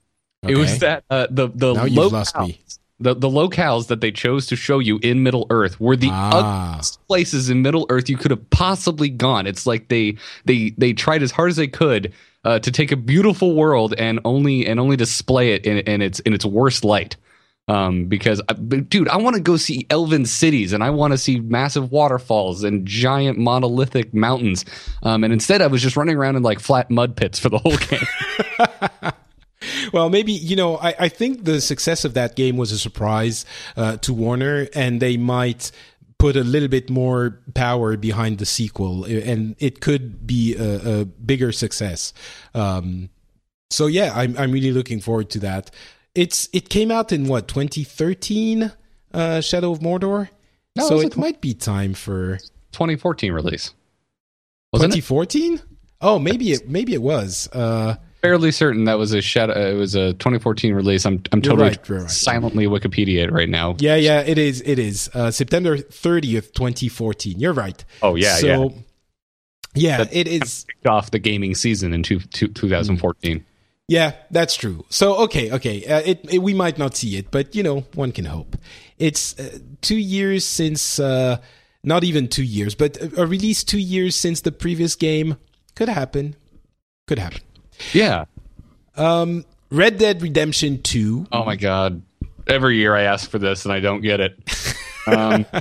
Okay. It was that uh, the the now locales, the the locales that they chose to show you in Middle Earth were the ah. ugliest places in Middle Earth you could have possibly gone. It's like they they they tried as hard as they could uh, to take a beautiful world and only and only display it in, in its in its worst light. Um, because, uh, dude, I want to go see elven cities and I want to see massive waterfalls and giant monolithic mountains. Um, and instead, I was just running around in like flat mud pits for the whole game. well, maybe you know. I, I think the success of that game was a surprise uh, to Warner, and they might put a little bit more power behind the sequel, and it could be a, a bigger success. Um, so yeah, I'm I'm really looking forward to that. It's it came out in what 2013, uh, Shadow of Mordor. No, so it, might be time for 2014 release. 2014? Oh, maybe it maybe it was. Uh, fairly certain that was a shadow. It was a 2014 release. I'm I'm totally right, right. silently Wikipedia it right now. Yeah, yeah, it is. It is uh, September 30th, 2014. You're right. Oh yeah, so, yeah. Yeah, that it is kicked off the gaming season in two, two, 2014. Yeah, that's true. So okay, okay, uh, it, it, we might not see it, but you know, one can hope. It's uh, two years since, uh, not even two years, but a release two years since the previous game. Could happen. Could happen. Yeah. Um, Red Dead Redemption 2. Oh my god. Every year I ask for this and I don't get it. Um,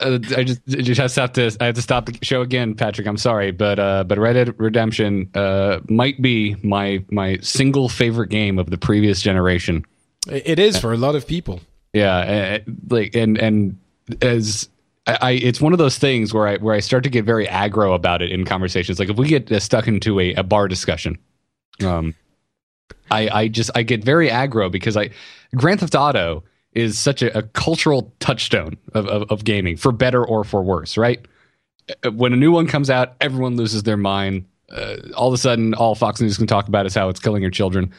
uh, I just I just have to I have to stop the show again, Patrick. I'm sorry, but uh, but Red Dead Redemption uh, might be my my single favorite game of the previous generation. It is for a lot of people. Yeah, like and and as I, it's one of those things where I where I start to get very aggro about it in conversations. Like if we get uh, stuck into a, a bar discussion, um, I I just I get very aggro because I Grand Theft Auto is such a, a cultural touchstone of, of, of gaming, for better or for worse, right? Uh, when a new one comes out, everyone loses their mind. Uh, all of a sudden, all Fox News can talk about is how it's killing your children.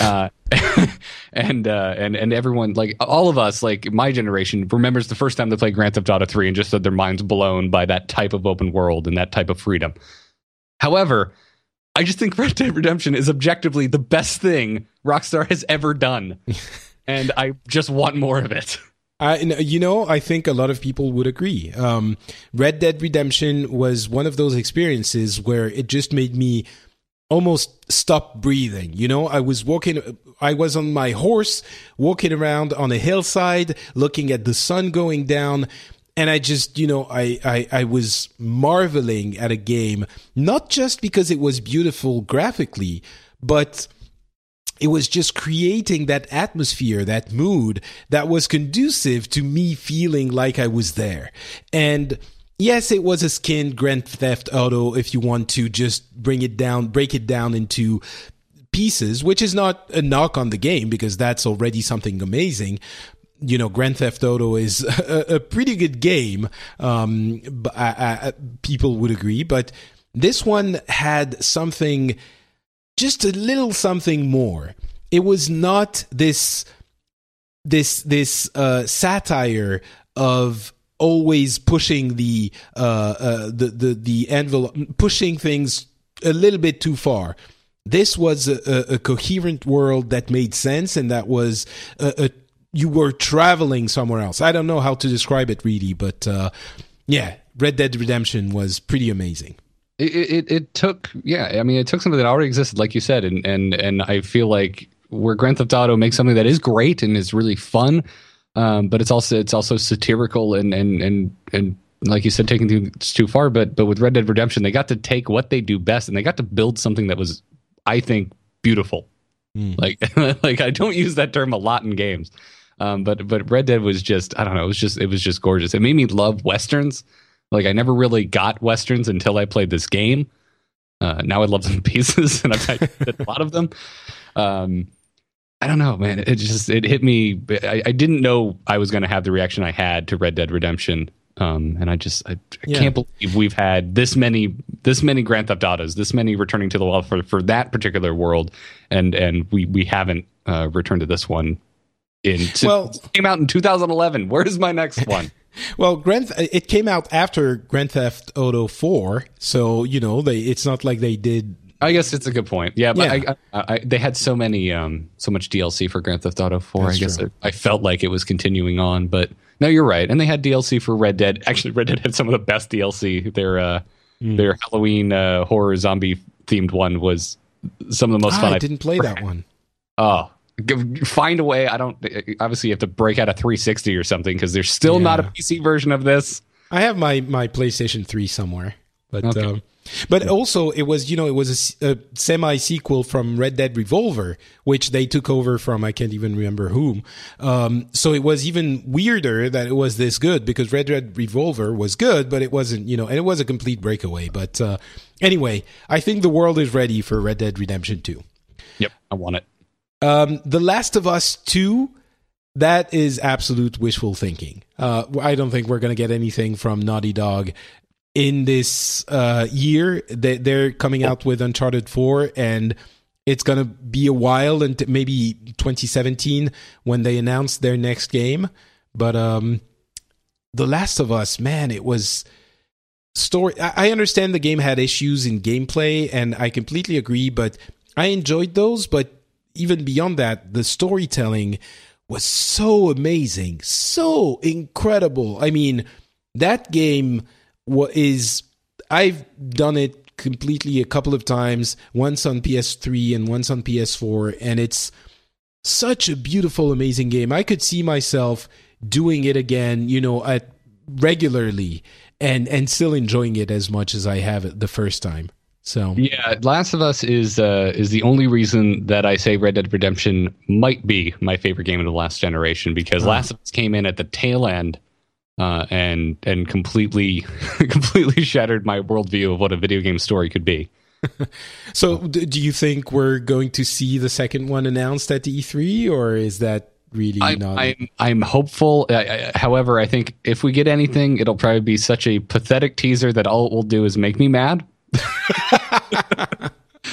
Uh, and uh, and and everyone like all of us like my generation remembers the first time they played Grand Theft Auto 3 and just had their minds blown by that type of open world and that type of freedom. However, I just think Red Dead Redemption is objectively the best thing Rockstar has ever done, and I just want more of it. I, you know, I think a lot of people would agree. Um, Red Dead Redemption was one of those experiences where it just made me almost stop breathing. You know, I was walking, I was on my horse, walking around on a hillside, looking at the sun going down. And I just, you know, I, I, I was marveling at a game, not just because it was beautiful graphically, but it was just creating that atmosphere, that mood that was conducive to me feeling like I was there. And yes, it was a skinned Grand Theft Auto if you want to just bring it down, break it down into pieces, which is not a knock on the game because that's already something amazing. You know, Grand Theft Auto is a, a pretty good game. Um, I, I, people would agree, but this one had something just a little something more. It was not this this this uh, satire of always pushing the uh, uh, the the the envelope, pushing things a little bit too far. This was a, a, coherent world that made sense, and that was a, a, you were traveling somewhere else. I don't know how to describe it really, but uh, yeah, Red Dead Redemption was pretty amazing. It, it, it took yeah I mean it took something that already existed like you said and and and I feel like where Grand Theft Auto makes something that is great and is really fun um, but it's also it's also satirical and and and and like you said taking things too far but but with Red Dead Redemption they got to take what they do best and they got to build something that was I think beautiful mm. like like I don't use that term a lot in games um, but but Red Dead was just I don't know it was just it was just gorgeous it made me love westerns like I never really got westerns until I played this game. Uh, now I love them pieces, and I've had a lot of them. Um, I don't know, man. It just it hit me. I, I didn't know I was going to have the reaction I had to Red Dead Redemption, um, and I just I, I yeah. can't believe we've had this many this many Grand Theft Autos, this many returning to the wild for for that particular world, and and we we haven't uh, returned to this one. In well, came out in 2011. Where's my next one? Well, Grand it came out after Grand Theft Auto 4, so you know they it's not like they did. I guess it's a good point. Yeah, but yeah. I, I, I, they had so many, um, so much DLC for Grand Theft Auto 4. That's I guess I felt like it was continuing on, but no, you're right. And they had DLC for Red Dead. Actually, Red Dead had some of the best DLC. Their uh, mm. their Halloween uh, horror zombie themed one was some of the most ah, fun. I didn't play that one. Oh, find a way. I don't. Obviously, you have to break out a 360 or something because there's still yeah. not a PC version of this. I have my my PlayStation 3 somewhere, but okay. um, but also it was you know it was a, a semi sequel from Red Dead Revolver, which they took over from I can't even remember whom. Um, so it was even weirder that it was this good because Red Dead Revolver was good, but it wasn't you know, and it was a complete breakaway. But uh, anyway, I think the world is ready for Red Dead Redemption 2. Yep, I want it. Um, the Last of Us 2, that is absolute wishful thinking. Uh, I don't think we're going to get anything from Naughty Dog in this uh, year. They, they're coming out with Uncharted 4, and it's going to be a while, and maybe 2017 when they announce their next game. But um, The Last of Us, man, it was story. I understand the game had issues in gameplay, and I completely agree, but I enjoyed those, but even beyond that, the storytelling was so amazing, so incredible. I mean, that game is I've done it completely a couple of times, once on PS3 and once on PS4, and it's such a beautiful, amazing game. I could see myself doing it again, you know, at regularly and and still enjoying it as much as I have it the first time. So yeah, Last of Us is uh, is the only reason that I say Red Dead Redemption might be my favorite game of the last generation because oh. Last of Us came in at the tail end uh, and and completely completely shattered my worldview of what a video game story could be. so, do you think we're going to see the second one announced at the E3, or is that really I'm, not. I'm, I'm hopeful. I, I, however, I think if we get anything, it'll probably be such a pathetic teaser that all it will do is make me mad.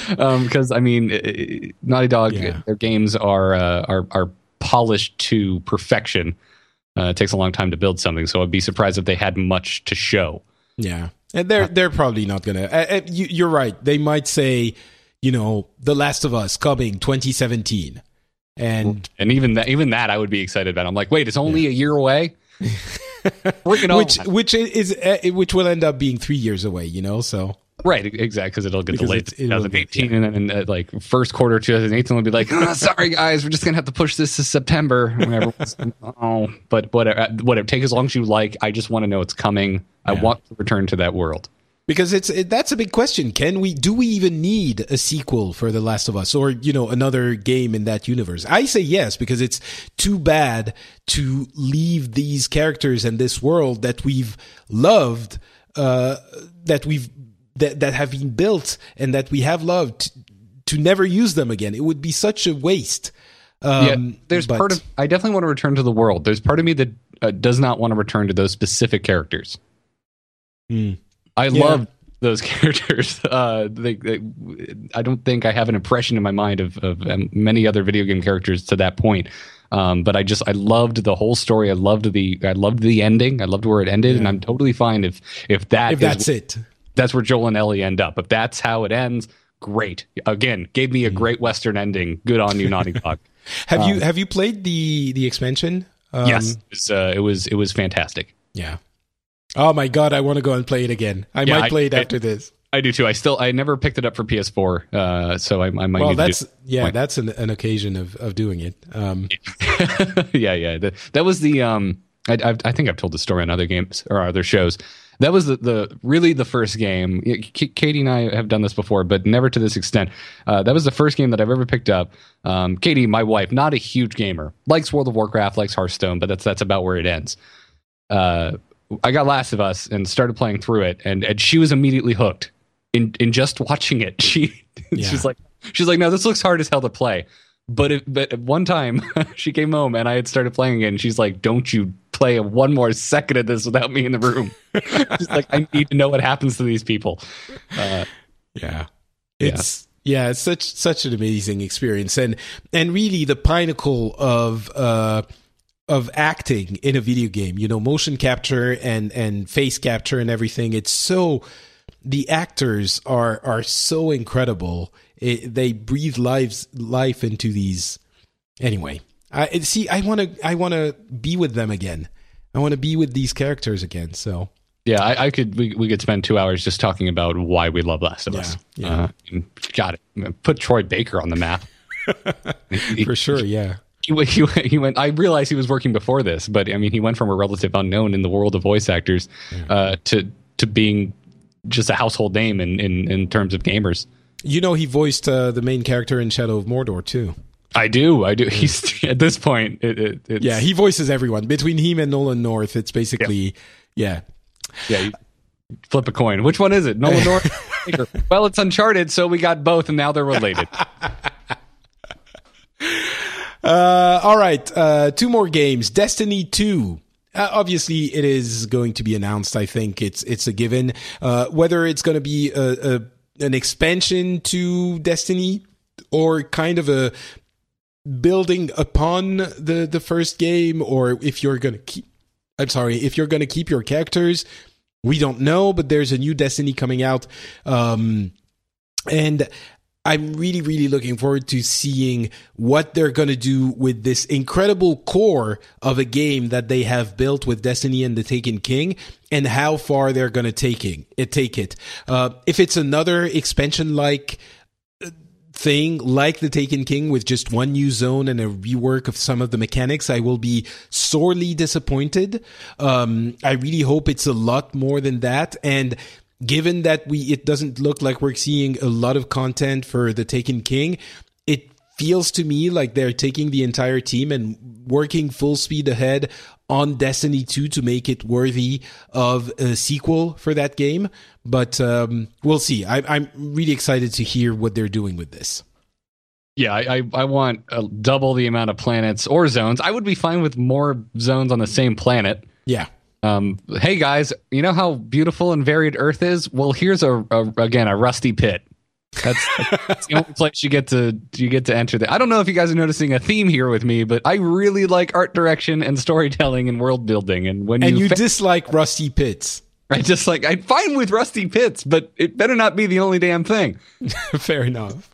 Because um, I mean, Naughty Dog, Yeah. their games are uh, are are polished to perfection. Uh, it takes a long time to build something, so I'd be surprised if they had much to show. Yeah, and they're they're probably not gonna. Uh, uh, you, you're right. They might say, you know, The Last of Us coming 2017, and And even that, even that, I would be excited about. I'm like, wait, it's only a year away. On. which which is uh, which will end up being three years away. You know, so Right, exactly, because it'll get Because delayed to it will get- 2018, and then uh, like first quarter 2018 we'll be like, "Ah, sorry guys, we're just gonna have to push this to September. Everyone's, oh, but whatever, whatever. Take as long as you like. I just want to know it's coming. I want to return to that world. because it's it, that's a big question. Can we do we even need a sequel for The Last of Us or you know another game in that universe? I say yes because it's too bad to leave these characters and this world that we've loved, uh, that we've that that have been built and that we have loved to never use them again. It would be such a waste. Um, yeah, there's but- part of. I definitely want to return to the world. There's part of me that uh, does not want to return to those specific characters. Hmm. I Yeah. love those characters. Uh, they, they, I don't think I have an impression in my mind of, of um, many other video game characters to that point. Um, but I just I loved the whole story. I loved the I loved the ending. I loved where it ended, and I'm totally fine if if that if is- that's it. That's where Joel and Ellie end up. If that's how it ends, great. Again, gave me a great Western ending. Good on you, Naughty Dog. Have you have you played the the expansion? Um, yes, it was, uh, it was it was fantastic. Yeah. Oh my god, I want to go and play it again. I Yeah, might I- play it I- after this. I do too. I still I never picked it up for PS4, uh, so I, I might Well, need that's to do. yeah, that's an, an occasion of, of doing it. Um, yeah, yeah. The, that was the um. I, I've, I think I've told the story on other games or other shows. That was the, the really the first game. K- Katie and I have done this before, but never to this extent. Uh, that was the first game that I've ever picked up. Um, Katie, my wife, not a huge gamer, likes World of Warcraft, likes Hearthstone, but that's that's about where it ends. Uh, I got Last of Us and started playing through it, and, and she was immediately hooked. In in just watching it, she Yeah. she's like she's like, no, this looks hard as hell to play. But if, but one time she came home and I had started playing again. And she's like, "Don't you play one more second of this without me in the room?" she's like, "I need to know what happens to these people." Uh, yeah. It's yeah, it's such such an amazing experience and and really the pinnacle of uh of acting in a video game, you know, motion capture and and face capture and everything. It's so the actors are are so incredible. It, they breathe lives life into these. Anyway, I see. I want to. I want to be with them again. I want to be with these characters again. So yeah, I, I could we, we could spend two hours just talking about why we love Last of Us. Yeah, yeah. Uh, got it. Put Troy Baker on the map. For sure, yeah. he, he, went- he went. I realized he was working before this, but I mean, he went from a relative unknown in the world of voice actors uh, to to being just a household name in in, in terms of gamers. You know, he voiced uh, the main character in Shadow of Mordor too. I do, I do. He's at this point. It, it, it's, Yeah, he voices everyone between him and Nolan North. It's basically yeah. yeah. you flip a coin. Which one is it? Nolan North. Well, it's Uncharted, so we got both, and now they're related. Uh, all right, uh, two more games. Destiny two. Uh, obviously, it is going to be announced. I think it's it's a given. Uh, whether it's going to be a, a an expansion to Destiny or kind of a building upon the the first game, or if you're going to keep. I'm sorry, if you're going to keep your characters, we don't know. But there's a new Destiny coming out, um, and I'm really, really looking forward to seeing what they're going to do with this incredible core of a game that they have built with Destiny and the Taken King and how far they're going to take it, take it. Uh, if it's another expansion like thing like the Taken King with just one new zone and a rework of some of the mechanics, I will be sorely disappointed. Um, I really hope it's a lot more than that. And given that we, it doesn't look like we're seeing a lot of content for the Taken King, it feels to me like they're taking the entire team and working full speed ahead on Destiny 2 to make it worthy of a sequel for that game. But um, we'll see. I, I'm really excited to hear what they're doing with this. Yeah, I, I, I want uh, double the amount of planets or zones. I would be fine with more zones on the same planet. Yeah. Um, hey guys, you know how beautiful and varied Earth is? Well, here's a, a again a rusty pit. That's, that's the only place you get to you get to enter. That I don't know if you guys are noticing a theme here with me, but I really like art direction and storytelling and world building. And when And you, you fa- dislike rusty pits. I just like I'm fine with rusty pits, but it better not be the only damn thing. Fair enough.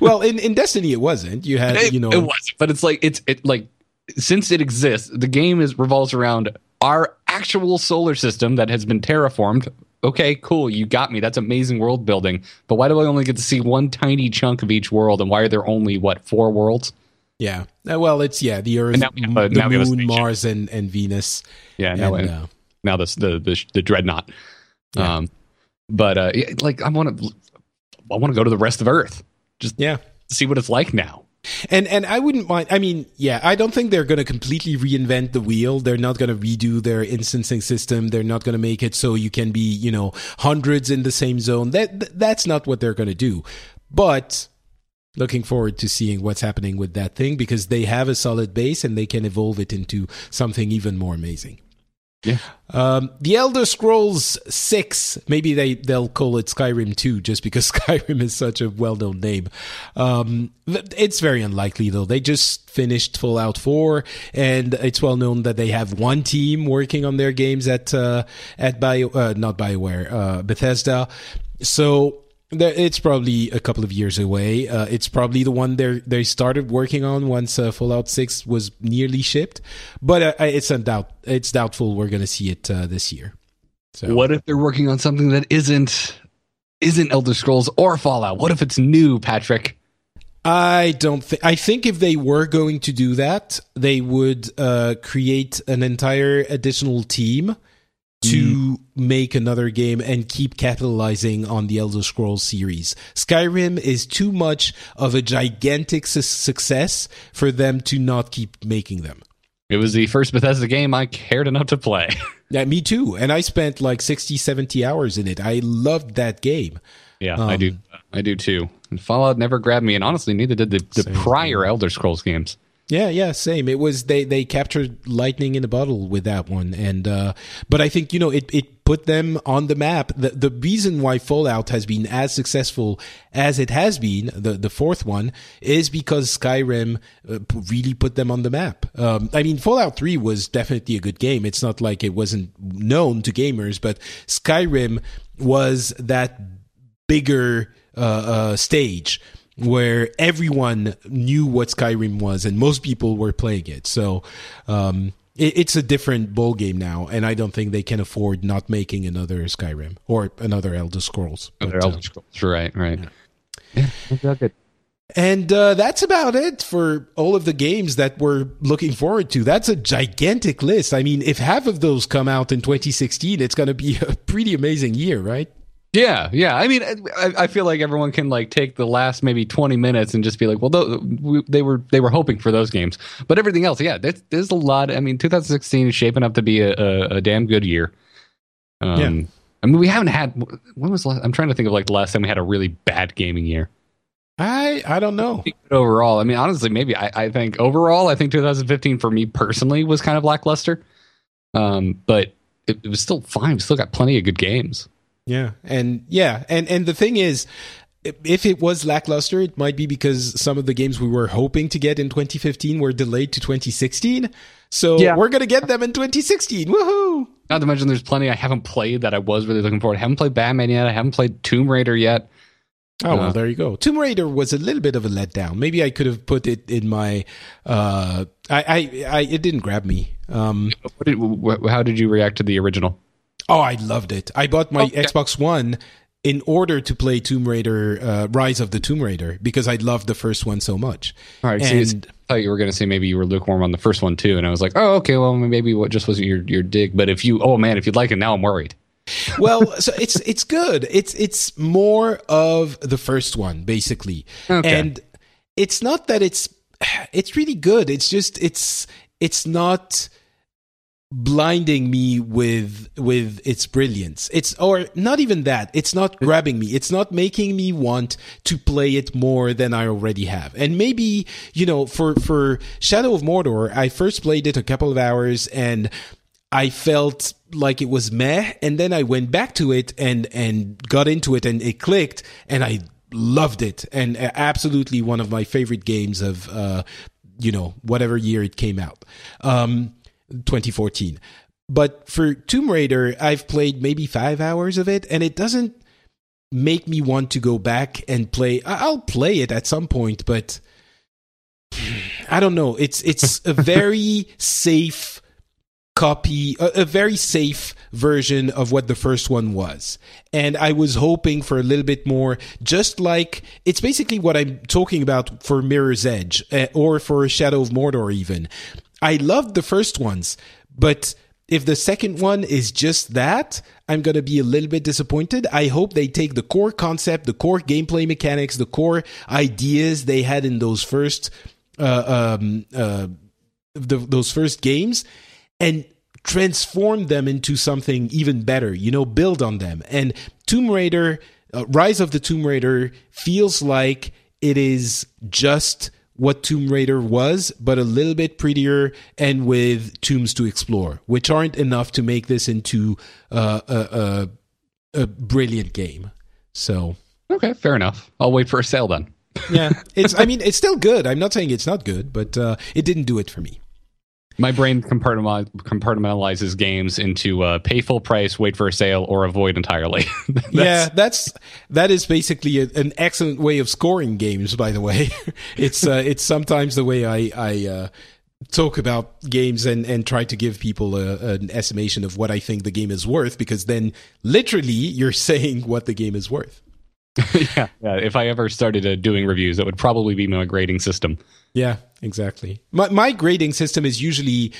well, in, in Destiny, it wasn't. You had, It, you know, it wasn't, but it's like it's it like since it exists, the game is revolves around our actual solar system that has been terraformed. Okay, cool, you got me. That's amazing world building. But why do I only get to see one tiny chunk of each world, and why are there only what four worlds? yeah. Uh, well, it's yeah, the Earth, now we have a- the now we have Moon. Mars, and and Venus. Yeah, now and, uh, now this the the the dreadnought. Yeah. Um, but uh, like I want to, I want to go to the rest of Earth, just yeah. see what it's like now. And and I wouldn't mind. I mean, yeah, I don't think they're going to completely reinvent the wheel. They're not going to redo their instancing system. They're not going to make it so you can be, you know, hundreds in the same zone. That that's not what they're going to do. But looking forward to seeing what's happening with that thing because they have a solid base and they can evolve it into something even more amazing. Yeah. Um, the Elder Scrolls Six, maybe they they'll call it Skyrim Two, just because Skyrim is such a well-known name. Um, it's very unlikely though. They just finished Fallout Four, and it's well known that they have one team working on their games at uh, at Bio, uh, not Bioware, uh, Bethesda. So it's probably a couple of years away. Uh, it's probably the one they they started working on once uh, Fallout Six was nearly shipped, but uh, it's doubt it's doubtful we're going to see it uh, this year. So What if they're working on something that isn't isn't Elder Scrolls or Fallout? What if it's new, Patrick? I don't think. I think if they were going to do that, they would uh, create an entire additional team to hmm. make another game and keep capitalizing on the Elder Scrolls series. Skyrim is too much of a gigantic su- success for them to not keep making them. It was the first Bethesda game I cared enough to play. Yeah, me too. And I spent like 60, 70 hours in it. I loved that game. yeah, I do. Um, I do too. And Fallout never grabbed me, and honestly, neither did the, the prior Elder Scrolls games. Yeah, yeah, same. It was they they captured lightning in a bottle with that one, and uh, but I think you know it it put them on the map. The the reason why Fallout has been as successful as it has been, the the fourth one, is because Skyrim uh, really put them on the map. Um, I mean, Fallout Three was definitely a good game. It's not like it wasn't known to gamers, but Skyrim was that bigger uh, uh, stage where everyone knew what Skyrim was and most people were playing it. So um, it, it's a different ball game now, and I don't think they can afford not making another Skyrim or another Elder Scrolls. But, uh, Elder Scrolls, right? Right. Yeah, good. and uh, that's about it for all of the games that we're looking forward to. That's a gigantic list. I mean, if half of those come out in 2016, it's going to be a pretty amazing year, right? Yeah, yeah. I mean, I, I feel like everyone can like take the last maybe twenty minutes and just be like, well, those, we, they were they were hoping for those games, but everything else, yeah, there's, there's a lot. I mean, 2016 is shaping up to be a, a, a damn good year. Um, Yeah. I mean, we haven't had. When was last, I'm trying to think of like the last time we had a really bad gaming year. I I don't know. Overall, I mean, honestly, maybe I, I think overall, I think 2015 for me personally was kind of lackluster. Um, but it, it was still fine. We still got plenty of good games. Yeah, and yeah, and and the thing is, if it was lackluster, it might be because some of the games we were hoping to get in 2015 were delayed to 2016. So Yeah. we're gonna get them in 2016. Woohoo! Not to mention, there's plenty I haven't played that I was really looking forward. I haven't played Batman yet. I haven't played Tomb Raider yet. Oh well, Uh. there you go. Tomb Raider was a little bit of a letdown. Maybe I could have put it in my. Uh, I, I, I it didn't grab me. Um, What did, wh- how did you react to the original? Oh, I loved it. I bought my Okay. Xbox One in order to play Tomb Raider, uh, Rise of the Tomb Raider, because I loved the first one so much. All right, see, and I thought you were going to say maybe you were lukewarm on the first one too, and I was like, oh, okay, well, maybe what just wasn't your your dig. But if you, oh man, if you'd like it now, I'm worried. well, so it's it's good. It's it's more of the first one basically, Okay. and it's not that it's it's really good. It's just it's it's not blinding me with with its brilliance. It's or not even that. It's not grabbing me. It's not making me want to play it more than i already have. And maybe you know for for shadow of mordor i first played it a couple of hours and i felt like it was meh. And then i went back to it and and got into it and it clicked and i loved it. And absolutely one of my favorite games of uh you know whatever year it came out. Um 2014. But for Tomb Raider, I've played maybe five hours of it, and it doesn't make me want to go back and play. I'll play it at some point, but I don't know. It's it's a very safe copy, a, a, very safe version of what the first one was. And I was hoping for a little bit more, just like it's basically what I'm talking about for Mirror's Edge uh, or for Shadow of Mordor, even. I loved the first ones, but if the second one is just that, I'm going to be a little bit disappointed. I hope they take the core concept, the core gameplay mechanics, the core ideas they had in those first uh, um, uh, the, those first games and transform them into something even better, you know, build on them. And Tomb Raider, uh, Rise of the Tomb Raider feels like it is just what Tomb Raider was, but a little bit prettier and with tombs to explore, which aren't enough to make this into uh, a, a, a brilliant game. So okay, fair enough. I'll wait for a sale then. yeah, it's. I mean, it's still good. I'm not saying it's not good, but uh, it didn't do it for me my brain compartmentalizes games into uh, pay full price, wait for a sale, or avoid entirely. that's, yeah, that's that is basically a, an excellent way of scoring games. By the way, it's uh, it's sometimes the way I I uh, talk about games and and try to give people a, an estimation of what I think the game is worth, because then literally you're saying what the game is worth. yeah, yeah. If I ever started uh, doing reviews, that would probably be my grading system. Yeah, exactly. My my grading system is usually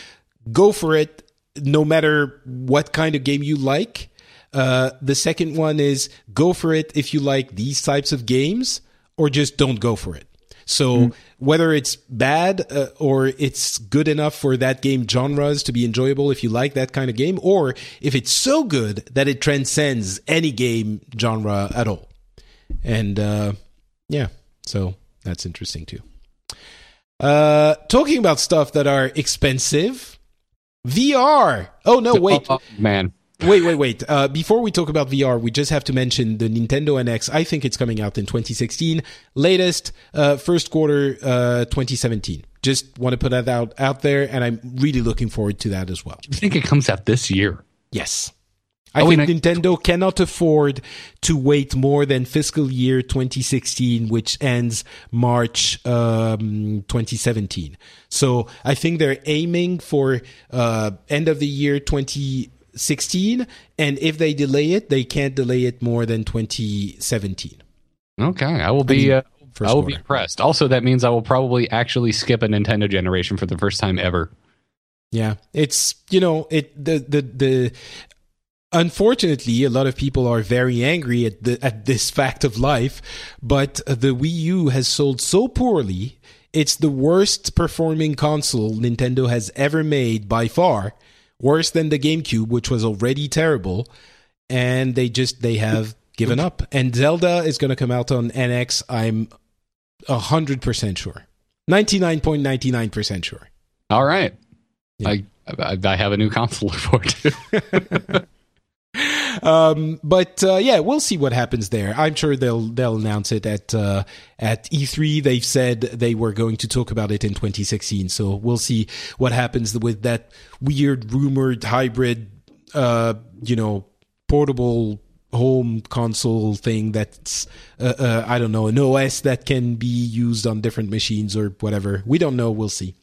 go for it, no matter what kind of game you like. Uh, the second one is go for it if you like these types of games, or just don't go for it. So mm. whether it's bad uh, or it's good enough for that game genres to be enjoyable if you like that kind of game, or if it's so good that it transcends any game genre at all. And uh, yeah, so that's interesting too. Uh, talking about stuff that are expensive, VR. Oh no, wait, oh, oh, man. Wait, wait, wait. Uh, before we talk about VR, we just have to mention the Nintendo NX. I think it's coming out in 2016, latest uh, first quarter uh, 2017. Just want to put that out out there, and I'm really looking forward to that as well. I think it comes out this year. Yes. I oh, think Nintendo cannot afford to wait more than fiscal year 2016, which ends March um, 2017. So I think they're aiming for uh, end of the year 2016, and if they delay it, they can't delay it more than 2017. Okay, I will be. I, mean, uh, I will quarter. be impressed. Also, that means I will probably actually skip a Nintendo generation for the first time ever. Yeah, it's you know it the the the Unfortunately, a lot of people are very angry at the, at this fact of life, but the Wii U has sold so poorly. It's the worst performing console Nintendo has ever made by far, worse than the GameCube, which was already terrible. And they just they have given up. And Zelda is going to come out on NX. I'm hundred percent sure, ninety nine point ninety nine percent sure. All right, yeah. I, I I have a new console to look forward to. um, but uh, yeah, we'll see what happens there. I'm sure they'll they'll announce it at uh, at E3. They've said they were going to talk about it in 2016, so we'll see what happens with that weird rumored hybrid, uh, you know, portable home console thing that's uh, uh, I don't know an OS that can be used on different machines or whatever. We don't know. We'll see.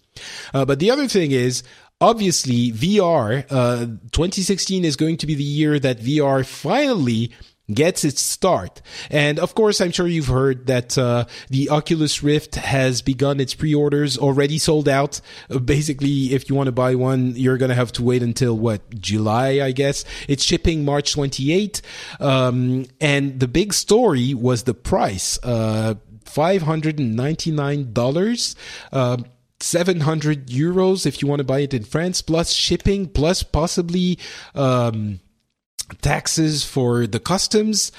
Uh, but the other thing is, obviously VR, uh, 2016 is going to be the year that VR finally gets its start. And of course, I'm sure you've heard that uh, the Oculus Rift has begun its pre-orders, already sold out. Uh, basically, if you want to buy one, you're going to have to wait until what July, I guess. It's shipping March 28. Um, and the big story was the price. Uh, $599. Uh, 700 euros if you want to buy it in France, plus shipping, plus possibly um, taxes for the customs.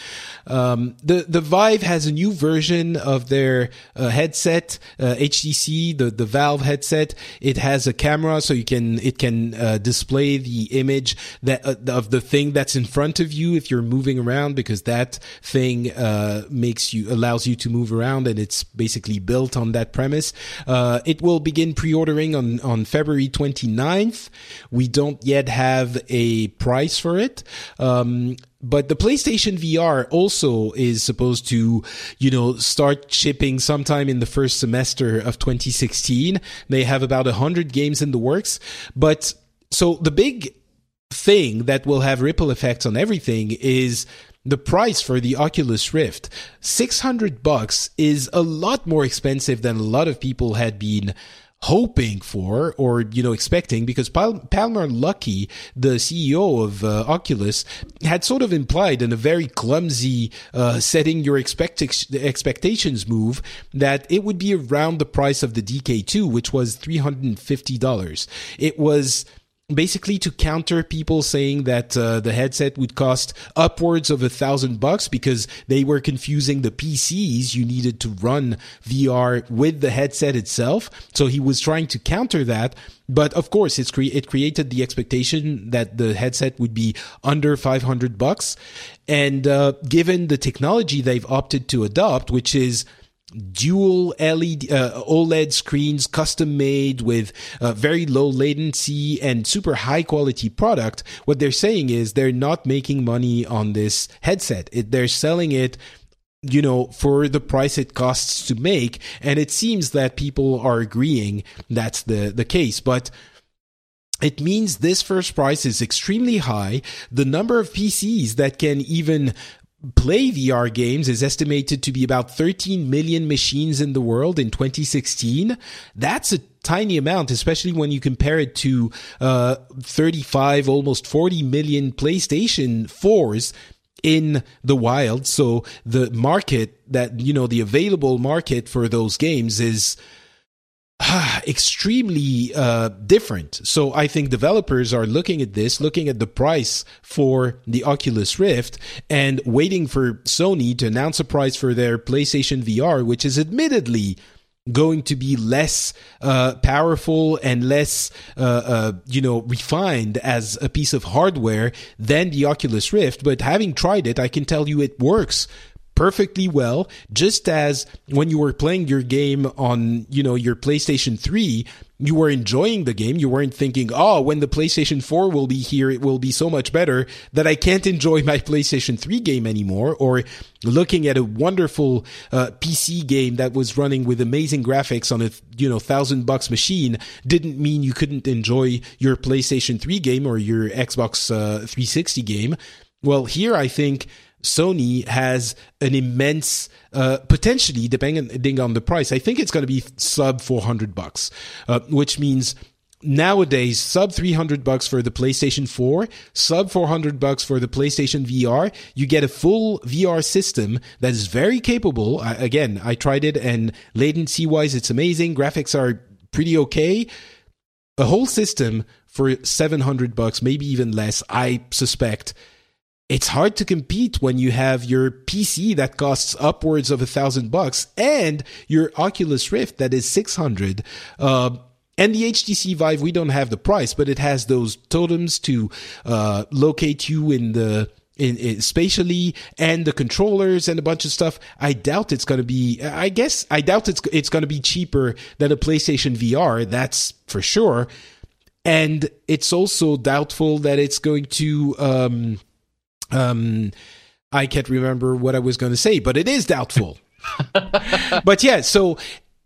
Um, the the Vive has a new version of their uh, headset, uh, HTC, the the Valve headset. It has a camera, so you can it can uh, display the image that uh, of the thing that's in front of you if you're moving around, because that thing uh, makes you allows you to move around, and it's basically built on that premise. Uh, it will begin pre-ordering on on February 29th. We don't yet have a price for it. Um, but the PlayStation VR also is supposed to, you know, start shipping sometime in the first semester of 2016. They have about 100 games in the works. But so the big thing that will have ripple effects on everything is the price for the Oculus Rift. 600 bucks is a lot more expensive than a lot of people had been hoping for or you know expecting because Pal- Palmer Luckey, the CEO of uh, Oculus, had sort of implied in a very clumsy uh, setting your expect- expectations move that it would be around the price of the DK2, which was three hundred and fifty dollars. It was basically to counter people saying that uh, the headset would cost upwards of a thousand bucks because they were confusing the PCs you needed to run VR with the headset itself. So he was trying to counter that. But of course, it's cre- it created the expectation that the headset would be under 500 bucks. And uh, given the technology they've opted to adopt, which is dual LED uh, OLED screens, custom made with uh, very low latency and super high quality product. What they're saying is they're not making money on this headset. It, they're selling it you know, for the price it costs to make. And it seems that people are agreeing that's the, the case. But it means this first price is extremely high. The number of PCs that can even play VR games is estimated to be about 13 million machines in the world in 2016. That's a tiny amount, especially when you compare it to uh, 35, almost 40 million PlayStation 4s in the wild. So the market that, you know, the available market for those games is extremely uh, different. So I think developers are looking at this, looking at the price for the Oculus Rift, and waiting for Sony to announce a price for their PlayStation VR, which is admittedly going to be less uh, powerful and less, uh, uh, you know, refined as a piece of hardware than the Oculus Rift. But having tried it, I can tell you it works perfectly well just as when you were playing your game on you know your PlayStation 3 you were enjoying the game. You weren't thinking oh when the PlayStation 4 will be here it will be so much better that I can't enjoy my PlayStation 3 game anymore or looking at a wonderful uh, PC game that was running with amazing graphics on a you know thousand bucks machine didn't mean you couldn't enjoy your PlayStation 3 game or your Xbox uh, 360 game. Well here I think Sony has an immense uh, potentially depending on the price. I think it's going to be sub 400 bucks, uh, which means nowadays sub 300 bucks for the PlayStation 4, sub 400 bucks for the PlayStation VR. You get a full VR system that is very capable. I, again, I tried it and latency wise, it's amazing. Graphics are pretty okay. A whole system for 700 bucks, maybe even less, I suspect it's hard to compete when you have your PC that costs upwards of a thousand bucks and your Oculus Rift that is 600. Uh, and the HTC Vive, we don't have the price, but it has those totems to uh, locate you in the in, in, spatially and the controllers and a bunch of stuff. I doubt it's going to be. I guess I doubt it's it's going to be cheaper than a PlayStation VR. That's for sure. And it's also doubtful that it's going to. Um, um, I can't remember what I was going to say, but it is doubtful. but yeah, so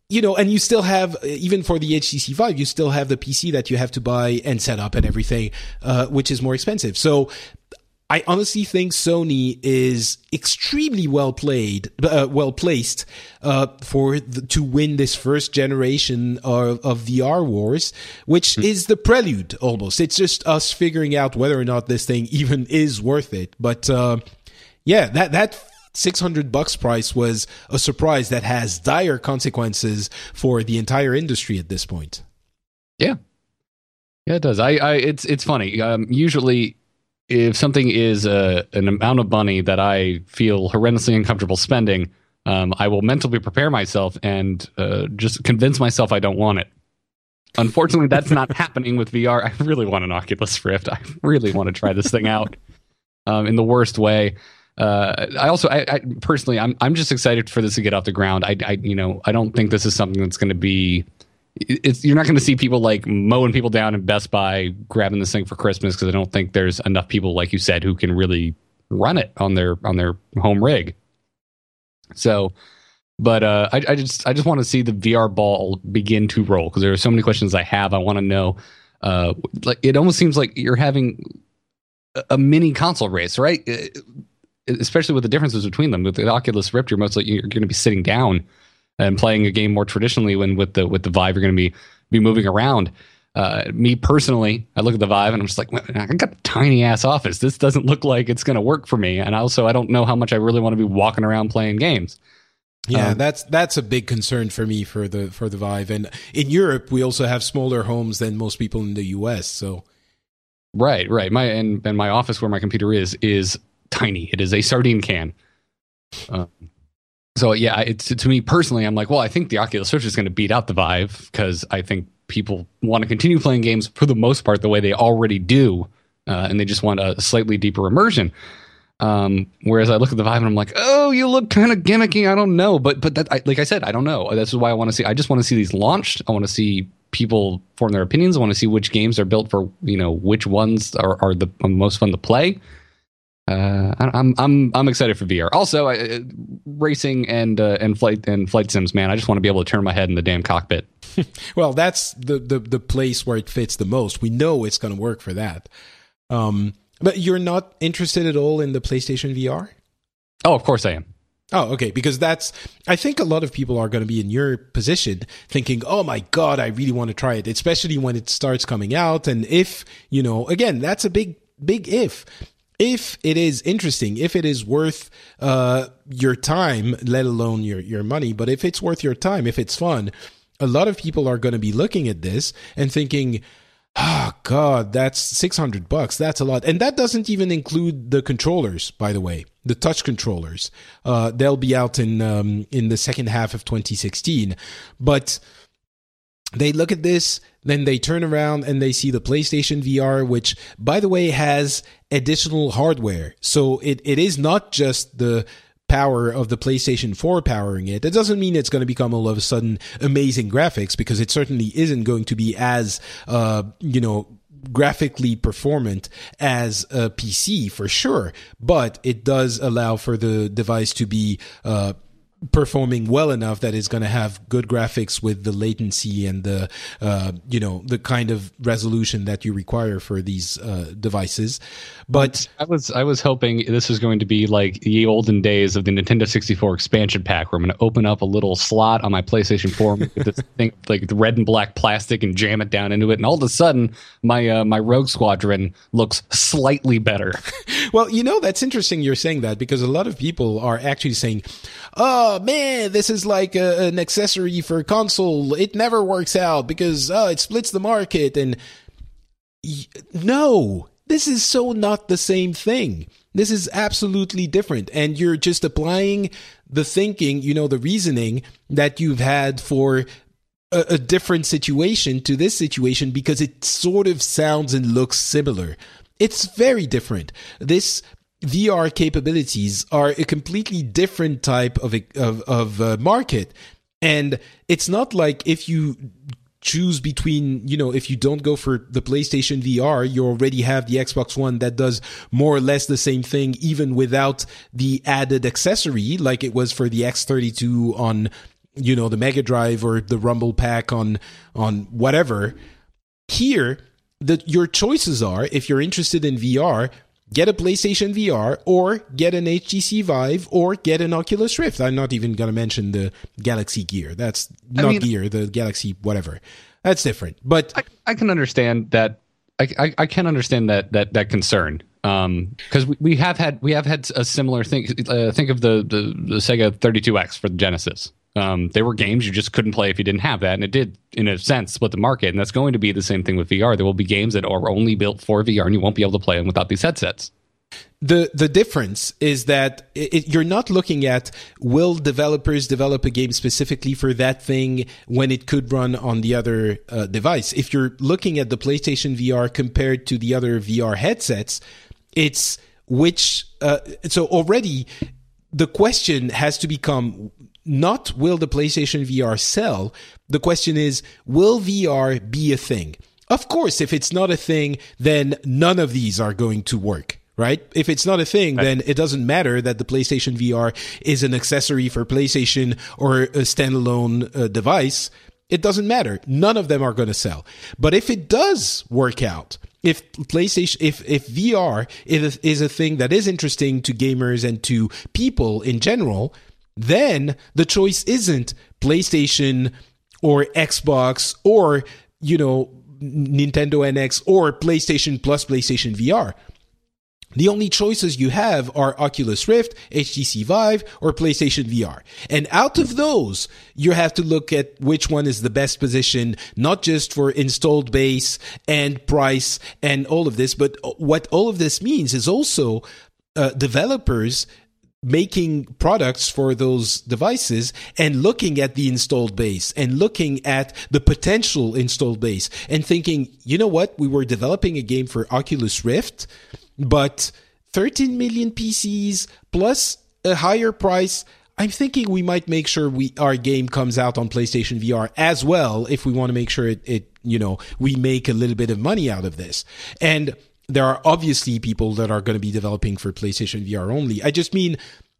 you know, and you still have even for the HTC Vive, you still have the PC that you have to buy and set up and everything, uh, which is more expensive. So I honestly think Sony is extremely well played, uh, well placed uh, for the, to win this first generation of, of VR wars, which mm. is the prelude almost. It's just us figuring out whether or not this thing even is worth it. But uh, yeah, that that 600 bucks price was a surprise that has dire consequences for the entire industry at this point. Yeah. Yeah, it does. I, I it's it's funny. Um, usually if something is uh, an amount of money that I feel horrendously uncomfortable spending, um, I will mentally prepare myself and uh, just convince myself I don't want it. Unfortunately, that's not happening with VR. I really want an Oculus Rift. I really want to try this thing out um, in the worst way. Uh, I also, I, I, personally, I'm I'm just excited for this to get off the ground. I, I you know, I don't think this is something that's going to be. It's you're not going to see people like mowing people down in Best Buy grabbing this thing for Christmas because I don't think there's enough people like you said who can really run it on their on their home rig. So, but uh, I, I just I just want to see the VR ball begin to roll because there are so many questions I have. I want to know. Uh, like it almost seems like you're having a, a mini console race, right? Uh, especially with the differences between them. With the Oculus Rift, you're mostly you're going to be sitting down and playing a game more traditionally. When with the with the Vive, you're going to be be moving around. Uh, me personally, I look at the Vive and I'm just like, I got a tiny ass office. This doesn't look like it's going to work for me. And also, I don't know how much I really want to be walking around playing games. Yeah, um, that's that's a big concern for me for the for the Vive. And in Europe, we also have smaller homes than most people in the US. So, right, right. My and and my office where my computer is is tiny. It is a sardine can. Uh, so yeah, it's to me personally, I'm like, well, I think the Oculus Rift is going to beat out the Vive because I think people want to continue playing games for the most part the way they already do, uh, and they just want a slightly deeper immersion. Um, whereas I look at the Vive and I'm like, oh, you look kind of gimmicky. I don't know, but but that, I, like I said, I don't know. That's why I want to see. I just want to see these launched. I want to see people form their opinions. I want to see which games are built for you know which ones are, are the most fun to play. Uh, I'm I'm I'm excited for VR. Also, uh, racing and uh, and flight and flight sims, man. I just want to be able to turn my head in the damn cockpit. well, that's the, the the place where it fits the most. We know it's going to work for that. Um, but you're not interested at all in the PlayStation VR? Oh, of course I am. Oh, okay. Because that's, I think a lot of people are going to be in your position thinking, oh my God, I really want to try it, especially when it starts coming out. And if, you know, again, that's a big, big if. If it is interesting, if it is worth uh, your time, let alone your, your money, but if it's worth your time, if it's fun, a lot of people are going to be looking at this and thinking, Oh God, that's six hundred bucks. That's a lot, and that doesn't even include the controllers. By the way, the touch controllers. Uh, they'll be out in um, in the second half of 2016. But they look at this, then they turn around and they see the PlayStation VR, which, by the way, has additional hardware. So it, it is not just the power of the PlayStation 4 powering it. That doesn't mean it's going to become all of a sudden amazing graphics because it certainly isn't going to be as, uh, you know, graphically performant as a PC for sure, but it does allow for the device to be uh, performing well enough that it's going to have good graphics with the latency and the uh, you know the kind of resolution that you require for these uh, devices. But i was i was hoping this was going to be like the olden days of the nintendo 64 expansion pack where i'm going to open up a little slot on my playstation 4 with this thing like the red and black plastic and jam it down into it and all of a sudden my uh, my rogue squadron looks slightly better. Well you know that's interesting you're saying that because a lot of people are actually saying oh oh man, this is like a, an accessory for a console. It never works out because oh, it splits the market. And y- no, this is so not the same thing. This is absolutely different. And you're just applying the thinking, you know, the reasoning that you've had for a, a different situation to this situation because it sort of sounds and looks similar. It's very different. This VR capabilities are a completely different type of of, of uh, market, and it's not like if you choose between you know if you don't go for the PlayStation VR you already have the Xbox One that does more or less the same thing even without the added accessory like it was for the X32 on you know the Mega Drive or the Rumble Pack on on whatever. Here that your choices are if you're interested in VR get a PlayStation VR or get an HTC Vive or get an Oculus Rift. I'm not even going to mention the Galaxy Gear. That's not I mean, Gear, the Galaxy whatever. That's different. But I, I can understand that. I, I, I, can understand that that that concern. because um, we, we have had we have had a similar thing. Uh, think of the, the, the Sega 32X for the Genesis. Um, they were games you just couldn't play if you didn't have that, and it did, in a sense, split the market. And that's going to be the same thing with VR. There will be games that are only built for VR, and you won't be able to play them without these headsets the the difference is that it, you're not looking at will developers develop a game specifically for that thing when it could run on the other uh, device. If you're looking at the PlayStation VR compared to the other VR headsets, it's which uh, so already the question has to become not will the PlayStation VR sell? The question is will VR be a thing? Of course, if it's not a thing, then none of these are going to work right? If it's not a thing, then it doesn't matter that the PlayStation VR is an accessory for PlayStation or a standalone uh, device. It doesn't matter. None of them are going to sell. But if it does work out, if PlayStation, if, if VR is, is a thing that is interesting to gamers and to people in general, then the choice isn't PlayStation or Xbox or, you know, Nintendo NX or PlayStation plus PlayStation VR the only choices you have are Oculus Rift, HTC Vive, or PlayStation VR. And out of those, you have to look at which one is the best position, not just for installed base and price and all of this, but what all of this means is also uh, developers making products for those devices and looking at the installed base and looking at the potential installed base and thinking, you know what? We were developing a game for Oculus Rift but 13 million PCs plus a higher price. I'm thinking we might make sure we our game comes out on PlayStation VR as well if we want to make sure it, it you know we make a little bit of money out of this. And there are obviously people that are going to be developing for PlayStation VR only. I just mean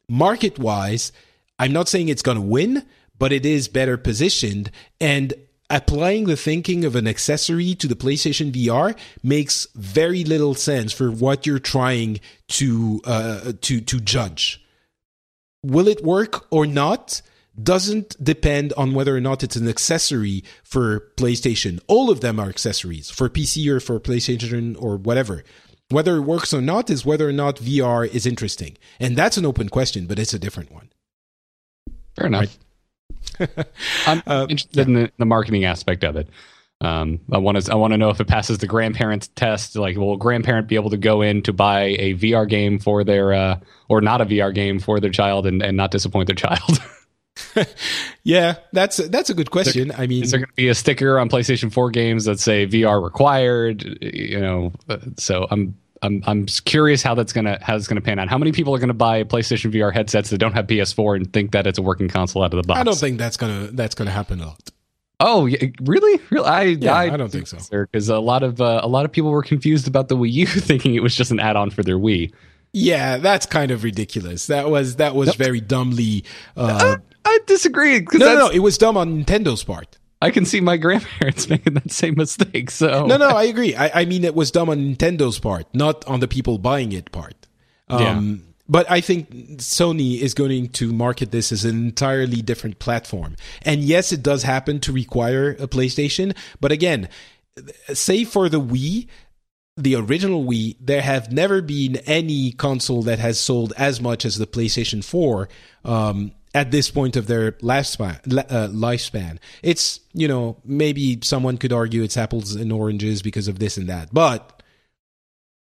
market wise, I'm not saying it's going to win, but it is better positioned and applying the thinking of an accessory to the PlayStation VR makes very little sense for what you're trying to uh, to to judge. Will it work or not? Doesn't depend on whether or not it's an accessory for PlayStation. All of them are accessories for PC or for PlayStation or whatever. Whether it works or not is whether or not VR is interesting. And that's an open question, but it's a different one. Fair enough. Right? I'm uh, interested yeah. in the, the, marketing aspect of it. Um, I want to I want to know if it passes the grandparents test. Like, will a grandparent be able to go in to buy a VR game for their uh, or not a VR game for their child and, and not disappoint their child? yeah, that's that's a good question. There, I mean, is there going to be a sticker on PlayStation 4 games that say VR required? You know, uh, so I'm I'm I'm curious how that's gonna how it's gonna pan out. How many people are gonna buy PlayStation VR headsets that don't have PS4 and think that it's a working console out of the box? I don't think that's gonna that's gonna happen a lot. Oh, really? Really? I yeah, I, I don't think so. Because a lot of uh, a lot of people were confused about the Wii U, thinking it was just an add-on for their Wii. Yeah, that's kind of ridiculous. That was that was nope. very dumbly. Uh, I disagree. No, no, no, it was dumb on Nintendo's part. I can see my grandparents making that same mistake. So no, no, I agree. I, I mean, it was dumb on Nintendo's part, not on the people buying it part. Um, yeah. But I think Sony is going to market this as an entirely different platform. And yes, it does happen to require a PlayStation. But again, say for the Wii, the original Wii, there have never been any console that has sold as much as the PlayStation 4. Um, at this point of their lifespan, uh, lifespan. It's, you know, maybe someone could argue it's apples and oranges because of this and that, but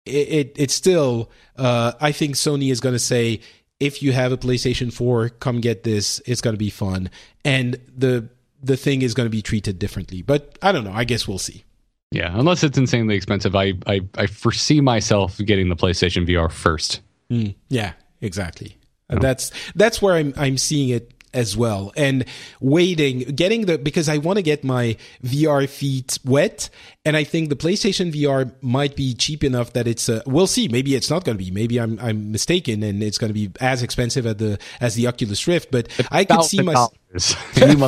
it, it it's still, uh, I think Sony is going to say, if you have a PlayStation 4, come get this. It's going to be fun. And the, the thing is going to be treated differently, but I don't know. I guess we'll see. Yeah, unless it's insanely expensive, I, I, I foresee myself getting the PlayStation VR first. Mm, yeah, exactly. That's that's where I'm I'm seeing it as well. And waiting getting the because i want to get my vr feet wet and i think the playstation vr might be cheap enough that it's uh, we'll see. Maybe it's not going to be. Maybe i'm i'm mistaken and it's going to be as expensive as the as the oculus rift but i could see myself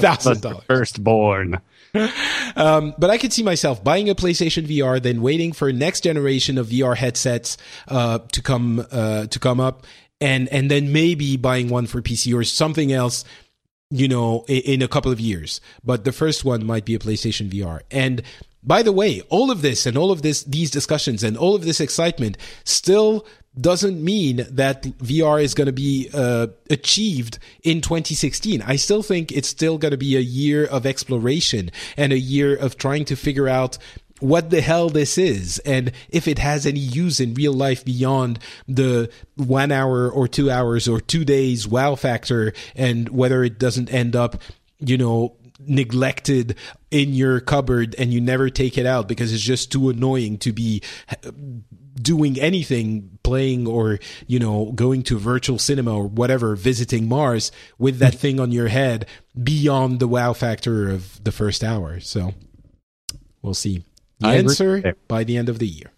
thousand dollars. Firstborn. Um, but I could see myself buying a PlayStation VR, then waiting for next generation of VR headsets uh, to come uh, to come up, and and then maybe buying one for PC or something else you know, in, in a couple of years. But the first one might be a PlayStation VR. And by the way, all of this and all of this, these discussions and all of this excitement still doesn't mean that VR is going to be uh, achieved in 2016. I still think it's still going to be a year of exploration and a year of trying to figure out what the hell this is and if it has any use in real life beyond the one hour or two hours or two days wow factor and whether it doesn't end up, you know, neglected in your cupboard and you never take it out because it's just too annoying to be uh, doing anything playing or you know going to virtual cinema or whatever visiting mars with that thing on your head beyond the wow factor of the first hour. So we'll see I answer agree. by the end of the year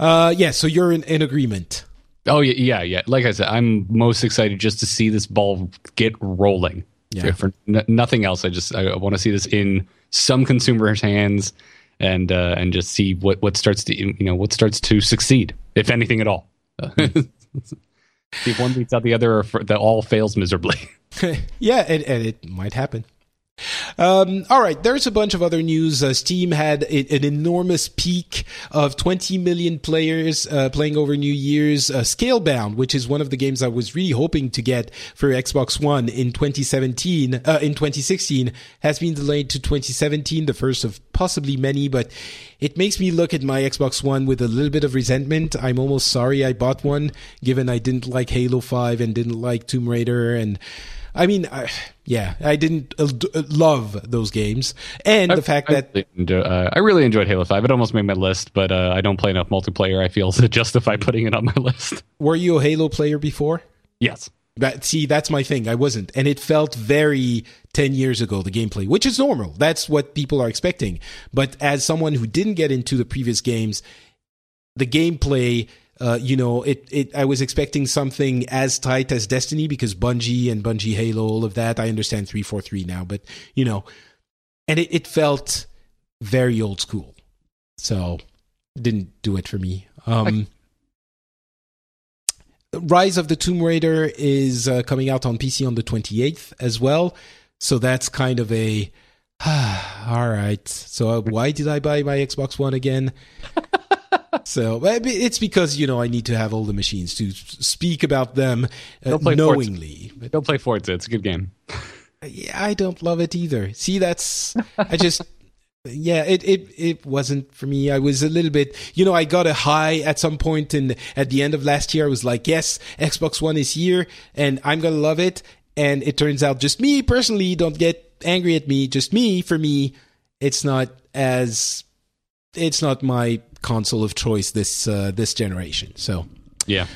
uh yeah so you're in, in agreement Oh yeah, yeah, yeah. Like I said, I'm most excited just to see this ball get rolling. Yeah. For n- nothing else, I just I, want to see this in some consumers' hands and uh, and just see what what starts to you know what starts to succeed, if anything at all. see if one beats out the other, or that all fails miserably. yeah, and, and it might happen. Um, all right, there's a bunch of other news. Uh, Steam had a, an enormous peak of 20 million players uh, playing over New Year's. Uh, Scalebound, which is one of the games I was really hoping to get for Xbox One in 2017, uh, in 2016, has been delayed to 2017, the first of possibly many, but it makes me look at my Xbox One with a little bit of resentment. I'm almost sorry I bought one, given I didn't like Halo 5 and didn't like Tomb Raider and I mean, I, yeah, I didn't uh, uh, love those games, and the fact I that really enjoy, uh, I really enjoyed Halo Five. It almost made my list, but uh, I don't play enough multiplayer. I feel to justify putting it on my list. were you a Halo player before? Yes. That see, that's my thing. I wasn't, and it felt very ten years ago. The gameplay, which is normal, that's what people are expecting. But as someone who didn't get into the previous games, the gameplay uh, you know, it, it, I was expecting something as tight as Destiny because Bungie and Bungie Halo, all of that. I understand 343 now, but, you know, and it, it felt very old school. So didn't do it for me. Um, Rise of the Tomb Raider is uh, coming out on PC on the 28th as well. So that's kind of a, all right. So uh, why did I buy my Xbox One again? so it's because you know I need to have all the machines to speak about them uh, knowingly. Forza. Don't play Forza; it's a good game. yeah, I don't love it either. See, that's I just yeah, it it it wasn't for me. I was a little bit, you know, I got a high at some and at the end of last year. I was like, yes, Xbox One is here, and I'm gonna love it. And it turns out, just me personally, don't get angry at me. Just me, for me, it's not as it's not my console of choice this uh, this generation. So yeah,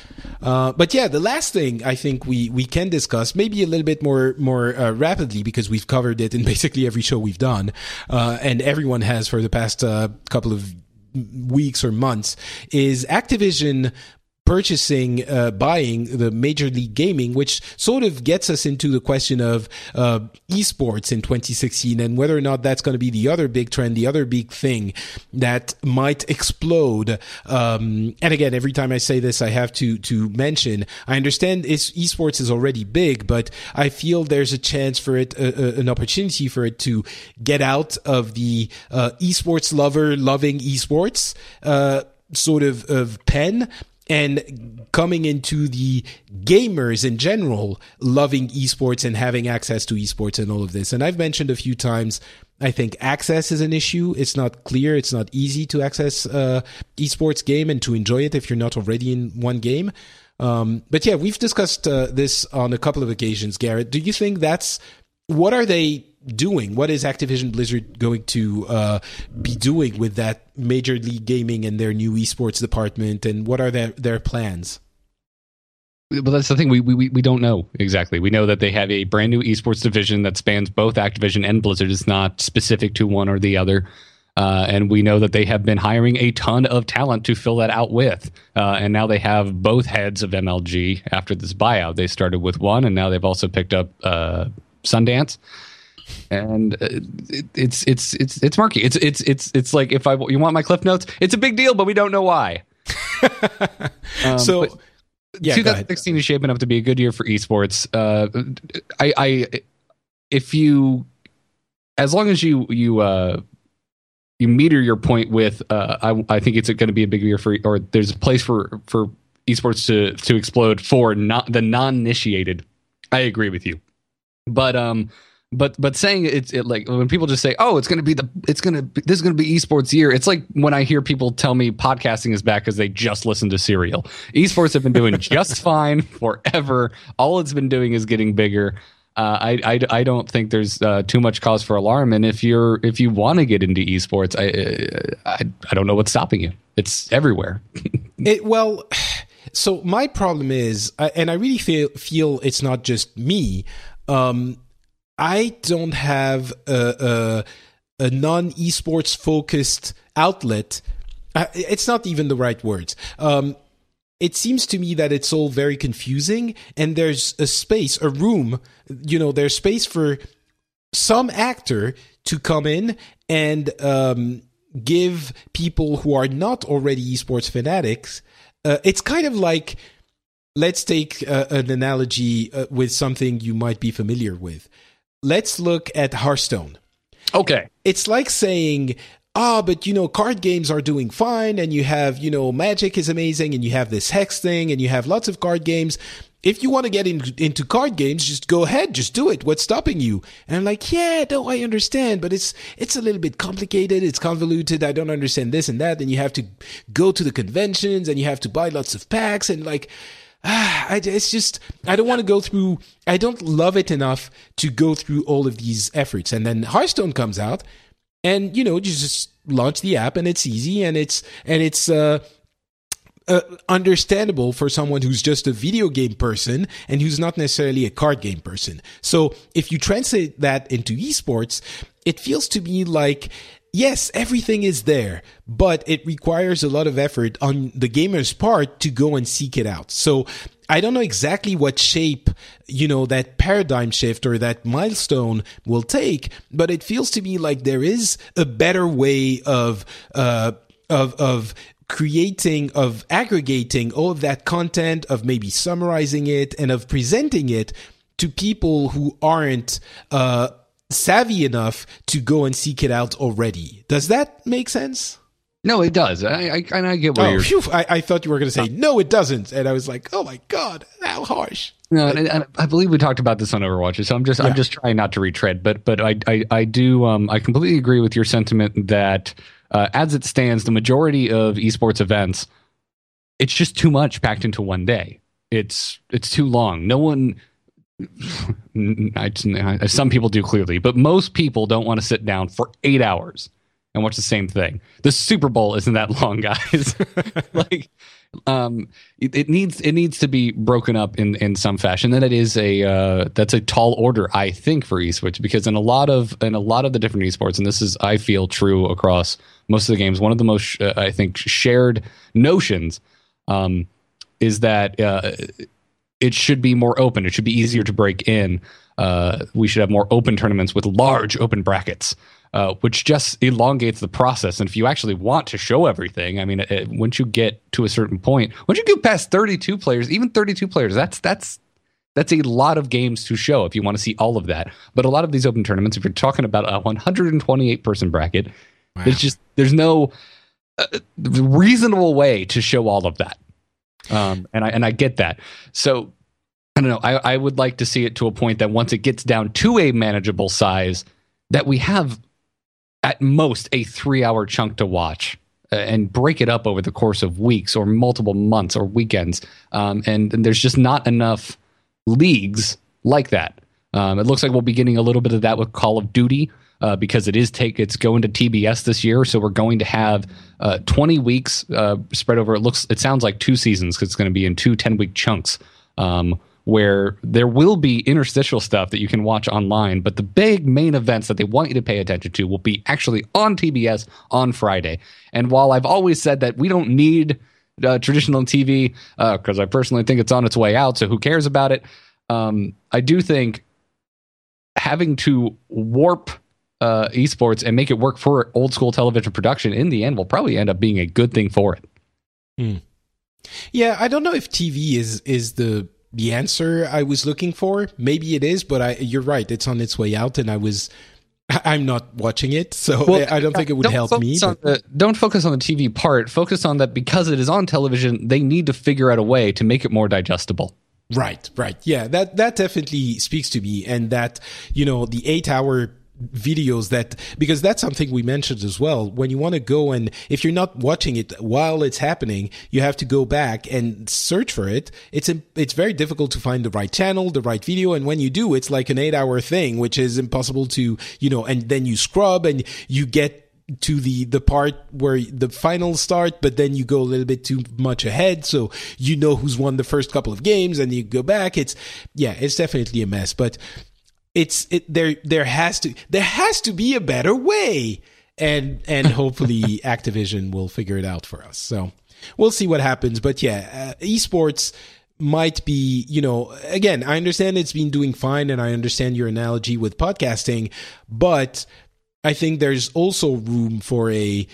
uh, but yeah, the last thing I think we we can discuss maybe a little bit more more uh, rapidly because we've covered it in basically every show we've done, uh, and everyone has for the past uh, couple of weeks or months is Activision purchasing, uh, buying the Major League Gaming, which sort of gets us into the question of uh, esports in 2016 and whether or not that's going to be the other big trend, the other big thing that might explode. Um, and again, every time I say this, I have to to mention. I understand esports is already big, but I feel there's a chance for it, uh, uh, an opportunity for it to get out of the uh, esports lover loving esports sort of of pen and coming into the gamers in general loving esports and having access to esports and all of this. And I've mentioned a few times, I think access is an issue. It's not clear. It's not easy to access uh, esports game and to enjoy it if you're not already in one game. Um, but yeah, we've discussed uh, this on a couple of occasions. Garrett, do you think that's what are they doing? What is Activision Blizzard going to uh, be doing with that Major League Gaming and their new esports department? And what are their, their plans? Well, that's the thing. We, we we don't know exactly. We know that they have a brand new esports division that spans both Activision and Blizzard. It's not specific to one or the other. Uh, and we know that they have been hiring a ton of talent to fill that out with. Uh, and now they have both heads of MLG after this buyout. They started with one, and now they've also picked up uh, Sundance and uh, it, it's it's it's it's murky. It's it's it's it's like if I you want my cliff notes, it's a big deal, but we don't know why. um, so. Yeah, 2016 is shaping up to be a good year for esports. Uh, I, I, if you, as long as you you uh, you meter your point with, uh, I, I think it's going to be a big year for, or there's a place for for esports to to explode for not the non-initiated. I agree with you, but um, but but saying it's it like when people just say oh it's going to be the it's going to be this is going to be esports year it's like when i hear people tell me podcasting is back because they just listen to serial. Esports have been doing just fine forever. All it's been doing is getting bigger. Uh, I, I, I don't think there's uh, too much cause for alarm. And if you're if you want to get into esports I, I i don't know what's stopping you. It's everywhere. It well, so my problem is, and I really feel feel it's not just me. Um, I don't have a a, a non esports focused outlet. It's not even the right words. Um, it seems to me that it's all very confusing, and there's a space, a room. You know, there's space for some actor to come in and um, give people who are not already esports fanatics. Uh, it's kind of like, let's take uh, an analogy uh, with something you might be familiar with. Let's look at Hearthstone. okay It's like saying, ah, but you know, card games are doing fine, and you have, you know, Magic is amazing, and you have this Hex thing, and you have lots of card games. If you want to get in, into card games, just go ahead, just do it. What's stopping you? And I'm like, yeah, no, I understand, but it's it's a little bit complicated. It's convoluted. I don't understand this and that. And you have to go to the conventions, and you have to buy lots of packs, and like, I, it's just I don't want to go through. I don't love it enough to go through all of these efforts. And then Hearthstone comes out, and you know you just launch the app and it's easy and it's and it's uh, uh understandable for someone who's just a video game person and who's not necessarily a card game person so if you translate that into esports it feels to me like yes everything is there but it requires a lot of effort on the gamer's part to go and seek it out. So I don't know exactly what shape, you know, that paradigm shift or that milestone will take, but it feels to me like there is a better way of, uh, of, of creating, of aggregating all of that content, of maybe summarizing it and of presenting it to people who aren't, uh, savvy enough to go and seek it out already. Does that make sense? no it does i i, I get where Oh, you're phew, I, I thought you were going to say, no, it doesn't. And I was like, oh my God, how harsh. No, and, and I believe we talked about this on Overwatch, so I'm just I'm just trying not to retread, but but I I, I do um I completely agree with your sentiment that uh, as it stands, the majority of esports events, it's just too much packed into one day. It's it's too long. No one. Some people do clearly, but most people don't want to sit down for eight hours and watch the same thing. The Super Bowl isn't that long, guys. like, um, it, it needs it needs to be broken up in in some fashion. And it is a uh, that's a tall order, I think, for esports because in a lot of in a lot of the different esports, and this is I feel true across most of the games. One of the most uh, I think shared notions um, is that uh, it should be more open. It should be easier to break in. Uh, we should have more open tournaments with large open brackets, uh, which just elongates the process. And if you actually want to show everything, I mean, it, once you get to a certain point, once you get past 32 players, even 32 players, that's that's that's a lot of games to show if you want to see all of that. But a lot of these open tournaments, if you're talking about a 128 person bracket, there's just there's no uh, reasonable way to show all of that. Um, and I and I get that. So I don't know. I, I would like to see it to a point that once it gets down to a manageable size, that we have at most a three hour chunk to watch uh, and break it up over the course of weeks or multiple months or weekends. Um, and, and there's just not enough leagues like that. Um, it looks like we'll be getting a little bit of that with Call of Duty. Uh, because it is take it's going to TBS this year, so we're going to have uh, 20 weeks uh, spread over. It looks it sounds like two seasons because it's going to be in two 10 week chunks. Um, where there will be interstitial stuff that you can watch online, but the big main events that they want you to pay attention to will be actually on TBS on Friday. And while I've always said that we don't need uh, traditional TV because I personally think it's on its way out, so who cares about it? Um, I do think having to warp uh, esports and make it work for old school television production in the end will probably end up being a good thing for it. Yeah, I don't know if TV is is the the answer I was looking for. Maybe it is, but I you're right. It's on its way out, and I was I'm not watching it, so well, I don't think it would help me. The, don't focus on the TV part. Focus on that because it is on television. They need to figure out a way to make it more digestible. Right, right. Yeah, that that definitely speaks to me, and that you know the eight hour videos that because that's something we mentioned as well. When you want to go and if you're not watching it while it's happening you have to go back and search for it. It's it's very difficult to find the right channel the right video. And when you do it's like an 8 hour thing which is impossible to you know and then you scrub and you get to the the part where the finals start but then you go a little bit too much ahead. So you know who's won the first couple of games and you go back. It's yeah it's definitely a mess. But it's it there there has to there has to be a better way and and hopefully Activision will figure it out for us. So we'll see what happens. But yeah, uh, esports might be, you know, again, I understand it's been doing fine and I understand your analogy with podcasting, but I think there's also room for a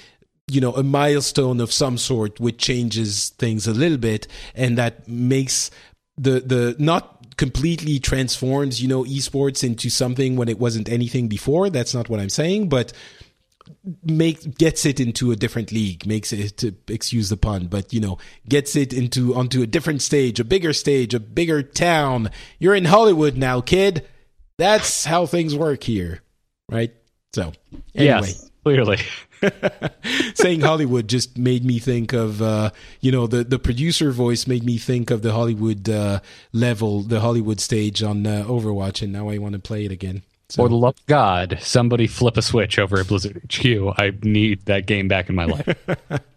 you know a milestone of some sort which changes things a little bit and that makes the the not completely transforms, you know, esports into something when it wasn't anything before. That's not what I'm saying, but make gets it into a different league makes it to excuse the pun but you know gets it into onto a different stage a bigger stage a bigger town. You're in hollywood now kid. That's how things work here right? So anyway. Yes, clearly saying Hollywood just made me think of uh, you know the the producer voice made me think of the Hollywood uh, level, the Hollywood stage on uh, Overwatch, and now I want to play it again. So. For the love of God, somebody flip a switch over at Blizzard HQ. I need that game back in my life.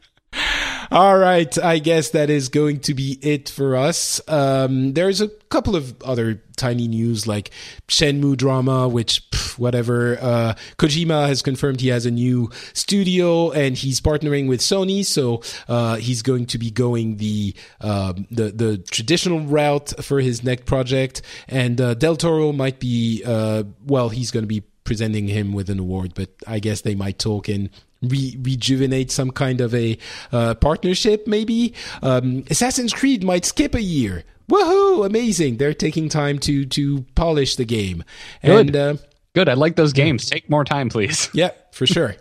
All right, I guess that is going to be it for us. Um, there's a couple of other tiny news like Shenmue drama, which pff, whatever. Uh, Kojima has confirmed he has a new studio and he's partnering with Sony, so uh, he's going to be going the uh, the the traditional route for his next project. And uh, Del Toro might be uh, well, he's going to be presenting him with an award, but I guess they might talk in re- rejuvenate some kind of a uh, partnership, maybe. Um, Assassin's Creed might skip a year. Woohoo! Amazing. They're taking time to to polish the game. Good. And, uh, Good. I like those games. Take more time, please. Yeah, for sure.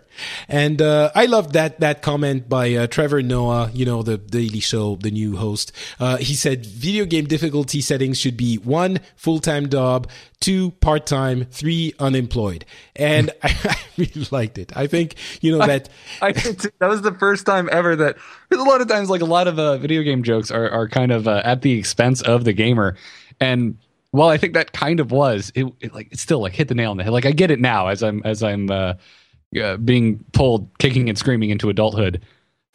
And uh, I love that that comment by uh, Trevor Noah, you know, the Daily Show, the new host. Uh, he said video game difficulty settings should be one full time job, two part time, three unemployed. And I, I, really liked it. I think you know that. I, I that was the first time ever that. A lot of times, like a lot of uh, video game jokes are are kind of uh, at the expense of the gamer, and well, I think that kind of was it, it, Like it still like hit the nail on the head. Like I get it now as I'm as I'm uh, uh, being pulled kicking and screaming into adulthood.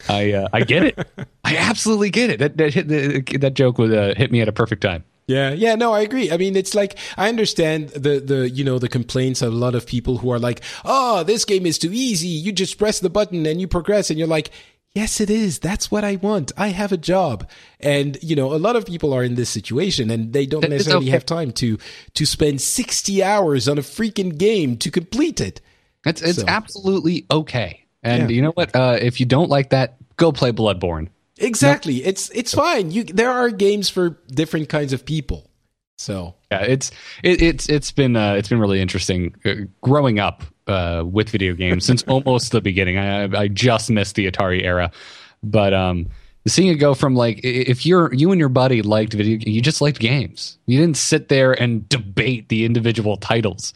I uh, I get it. I absolutely get it. That that hit that joke would uh, hit me at a perfect time. Yeah, yeah, no, I agree. I mean, it's like I understand the the you know the complaints of a lot of people who are like, "Oh, this game is too easy. You just press the button and you progress." And you're like, Yes, it is. That's what I want. I have a job. And, you know, a lot of people are in this situation and they don't necessarily okay. have time to, to spend 60 hours on a freaking game to complete it. It's, it's so. absolutely okay. And yeah. you know what? Uh, if you don't like that, go play Bloodborne. Exactly. No. It's, it's fine. You, there are games for different kinds of people. So yeah, it's it, it's it's been uh, it's been really interesting uh, growing up uh, with video games since almost the beginning. I I just missed the Atari era, but um, seeing it go from like if you're you and your buddy liked video, you just liked games. You didn't sit there and debate the individual titles.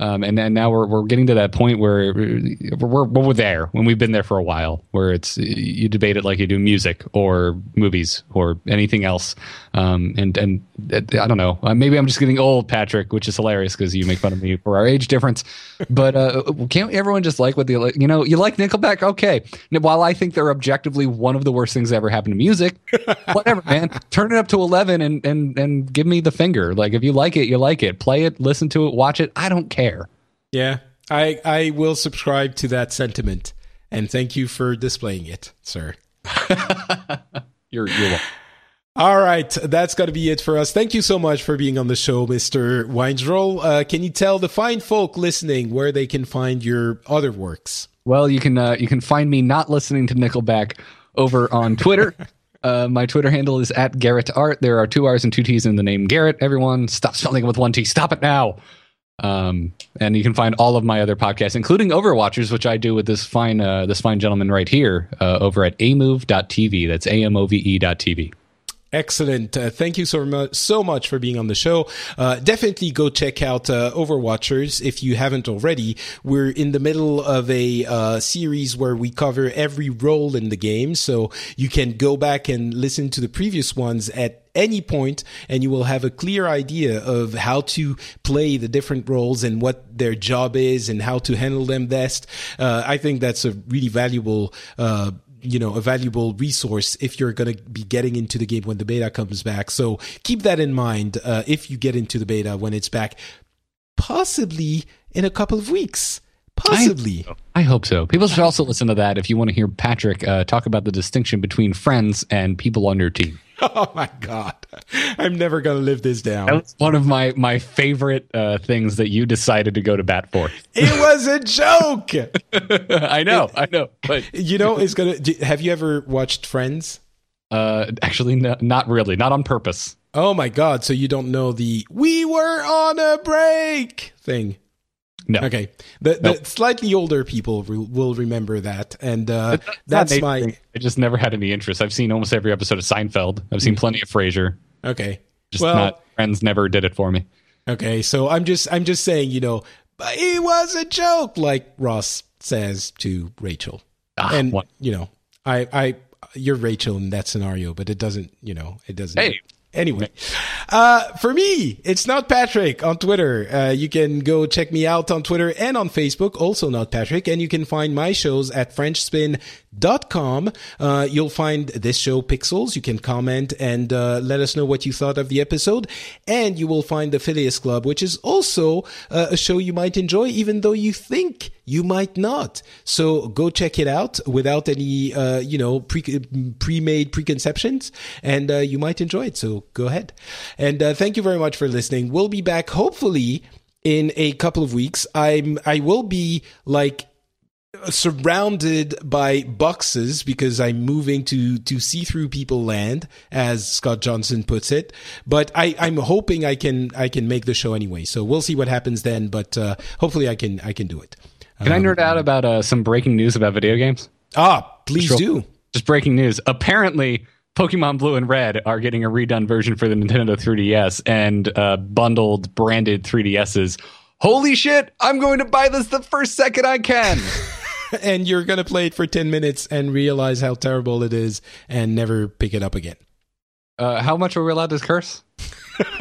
Um, and then now we're we're getting to that point where we're, we're we're there when we've been there for a while, where it's you debate it like you do music or movies or anything else. Um, and and I don't know, uh, maybe I'm just getting old, Patrick, which is hilarious because you make fun of me for our age difference. But uh, can't everyone just like what they? You know, you like Nickelback, okay. While I think they're objectively one of the worst things that ever happened to music, whatever, man. Turn it up to eleven and and and give me the finger. Like if you like it, you like it. Play it, listen to it, watch it. I don't care. Yeah, I I will subscribe to that sentiment, and thank you for displaying it, sir. you're you're welcome. All right, that's got to be it for us. Thank you so much for being on the show, Mr. Weinzierl. Uh, can you tell the fine folk listening where they can find your other works? Well, you can uh, you can find me not listening to Nickelback over on Twitter Uh, my Twitter handle is at Garrett Art. There are two R's and two T's in the name Garrett. Everyone, stop spelling it with one T. Stop it now. Um, and you can find all of my other podcasts, including Overwatchers, which I do with this fine uh, this fine gentleman right here, uh, over at amove.tv. That's a m o v e dot tv. Excellent. Uh, thank you so much, so much for being on the show. Uh, definitely go check out uh, Overwatchers if you haven't already. We're in the middle of a uh, series where we cover every role in the game, so you can go back and listen to the previous ones at any point and you will have a clear idea of how to play the different roles and what their job is and how to handle them best. Uh, I think that's a really valuable uh, you know a valuable resource if you're going to be getting into the game when the beta comes back so keep that in mind uh, if you get into the beta when it's back possibly in a couple of weeks possibly I, I hope so. People should also listen to that if you want to hear Patrick uh, talk about the distinction between friends and people on your team. oh my god. I'm never going to live this down. That was one of my my favorite uh, things that you decided to go to bat for. it was a joke. I know, I know, but you know it's gonna have you ever watched friends? Uh, actually, no, not really, not on purpose. oh my god. So you don't know the we were on a break thing No, okay the, the Nope. slightly older people re- will remember that and uh, It's that's my thing. I just never had any interest. I've seen almost every episode of Seinfeld. I've seen plenty of Frasier. okay Just well not Friends. Never did it for me. Okay, so I'm just I'm just saying, you know, "But it was a joke, like Ross says to Rachel, Ah, and what- you know, I I you're Rachel in that scenario, but it doesn't, you know, it doesn't. Hey. Anyway, uh, for me, it's not Patrick on Twitter. Uh, you can go check me out on Twitter and on Facebook, also not Patrick, and you can find my shows at FrenchSpin.com. Uh, you'll find this show, Pixels. You can comment and uh, let us know what you thought of the episode, and you will find the Phileas Club, which is also uh, a show you might enjoy, even though you think you might not. So go check it out without any, uh, you know, pre pre-made preconceptions, and uh, you might enjoy it. So go ahead. And uh, thank you very much for listening. We'll be back hopefully in a couple of weeks. I'm I will be like surrounded by boxes because I'm moving to to see through people land, as Scott Johnson puts it. But I, I'm hoping I can I can make the show anyway. So we'll see what happens then. But uh, hopefully I can I can do it. Can I nerd out about uh, some breaking news about video games? Ah, please Sure. do. Just breaking news. Apparently, Pokemon Blue and Red are getting a redone version for the Nintendo 3DS and uh, bundled branded 3DSs. Holy shit! I'm going to buy this the first second I can. And you're gonna play it for ten minutes and realize how terrible it is and never pick it up again. uh, how much are we allowed to curse?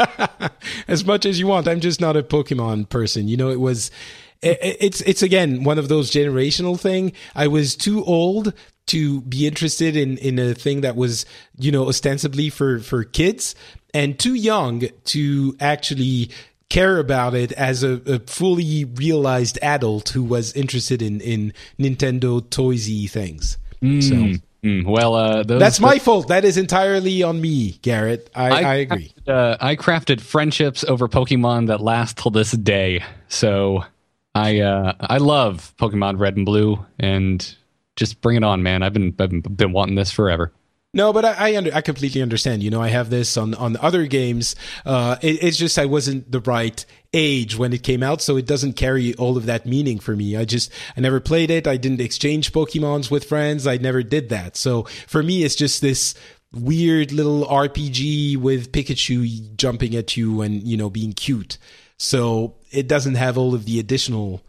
as much as you want. I'm just not a Pokemon person. You know, it was, i- i- it's, it's again, one of those generational thing. I was too old to be interested in, in a thing that was, you know, ostensibly for, for kids and too young to actually care about it as a, a fully realized adult who was interested in, in Nintendo toysy things. So Mm, well, uh, those, that's my fault. That is entirely on me, Garrett. I, I, agree. crafted, uh, I crafted friendships over Pokemon that last till this day. So I uh, I love Pokemon Red and Blue, and just bring it on, man. I've been I've been wanting this forever. No, but I I, under, I completely understand. You know, I have this on on other games. Uh, it, it's just I wasn't the right age when it came out, so it doesn't carry all of that meaning for me. I just I never played it. I didn't exchange Pokemons with friends. I never did that. So for me, it's just this weird little RPG with Pikachu jumping at you and you know being cute. So it doesn't have all of the additional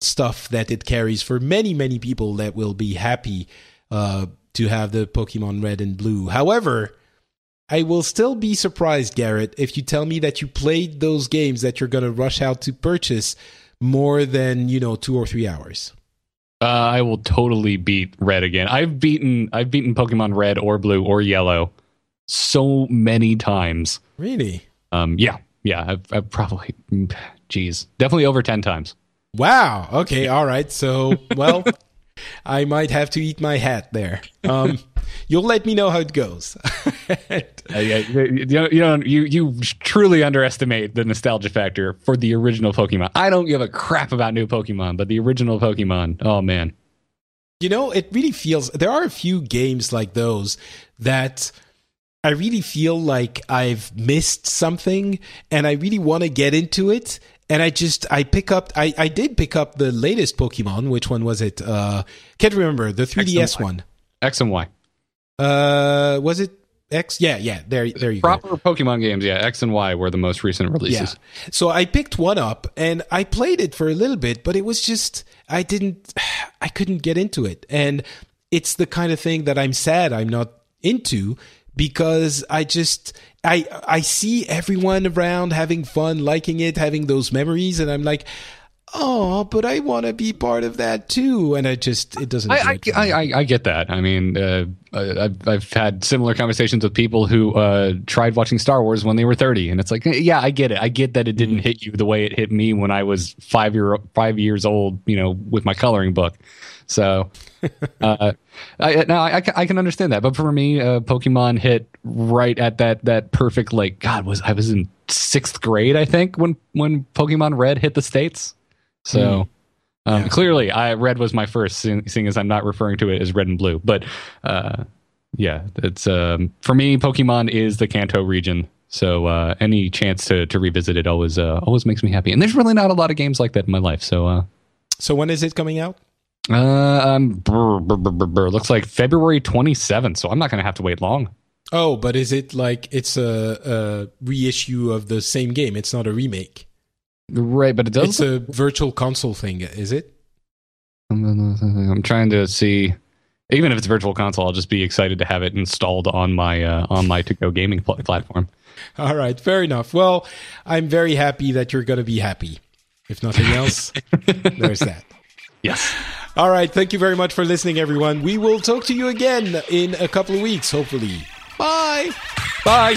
stuff that it carries for many many people that will be happy uh, to have the Pokemon Red and Blue. However, I will still be surprised, Garrett, if you tell me that you played those games that you're going to rush out to purchase more than you know two or three hours. Uh, I will totally beat Red again. I've beaten I've beaten Pokemon Red or Blue or Yellow so many times. Really? Um, yeah, yeah. I've, I've probably, geez, definitely over ten times. Wow. Okay. All right. So, well, I might have to eat my hat there. Um, you'll let me know how it goes. Uh, yeah, you, you, don't you you truly underestimate the nostalgia factor for the original Pokemon. I don't give a crap about new Pokemon, but the original Pokemon, oh man, You know, it really feels there are a few games like those that I really feel like I've missed something and I really want to get into it. And I just I pick up I, I did pick up the latest Pokemon. Which one was it? Uh can't remember. The 3DS one. X and Y. Uh was it X? Yeah, yeah. There there you Proper go. Pokemon games, yeah. X and Y were the most recent releases. Yeah. So I picked one up and I played it for a little bit, but it was just I didn't I couldn't get into it. And it's the kind of thing that I'm sad I'm not into because I just I I see everyone around having fun, liking it, having those memories and I'm like Oh, but I want to be part of that too, and I just it doesn't. I I, I, I, get that. I mean, uh, I've I've had similar conversations with people who uh, tried watching Star Wars when they were thirty, and it's like, yeah, I get it. I get that it didn't mm-hmm. hit you the way it hit me when I was five year five years old, you know, with my coloring book. So, uh, I, now I, I can understand that, but for me, uh, Pokemon hit right at that that perfect like God was I was in sixth grade I think when when Pokemon Red hit the states. So mm. um, yeah. clearly, I red was my first, seeing, seeing, as I'm not referring to it as red and blue. But uh, yeah, it's um, for me. Pokemon is the Kanto region. So uh, any chance to to revisit it always uh, always makes me happy. And there's really not a lot of games like that in my life. So uh, so when is it coming out? Uh, um, brr, brr, brr, looks like February 27th. So I'm not going to have to wait long. Oh, but is it like it's a, a reissue of the same game? It's not a remake. Right, but it does. It's a virtual console thing, is it? I'm trying to see. Even if it's virtual console, I'll just be excited to have it installed on my uh, on my to go gaming pl- platform. All right, fair enough. Well, I'm very happy that you're going to be happy. If nothing else, there's that. Yes. All right. Thank you very much for listening, everyone. We will talk to you again in a couple of weeks, hopefully. Bye. Bye.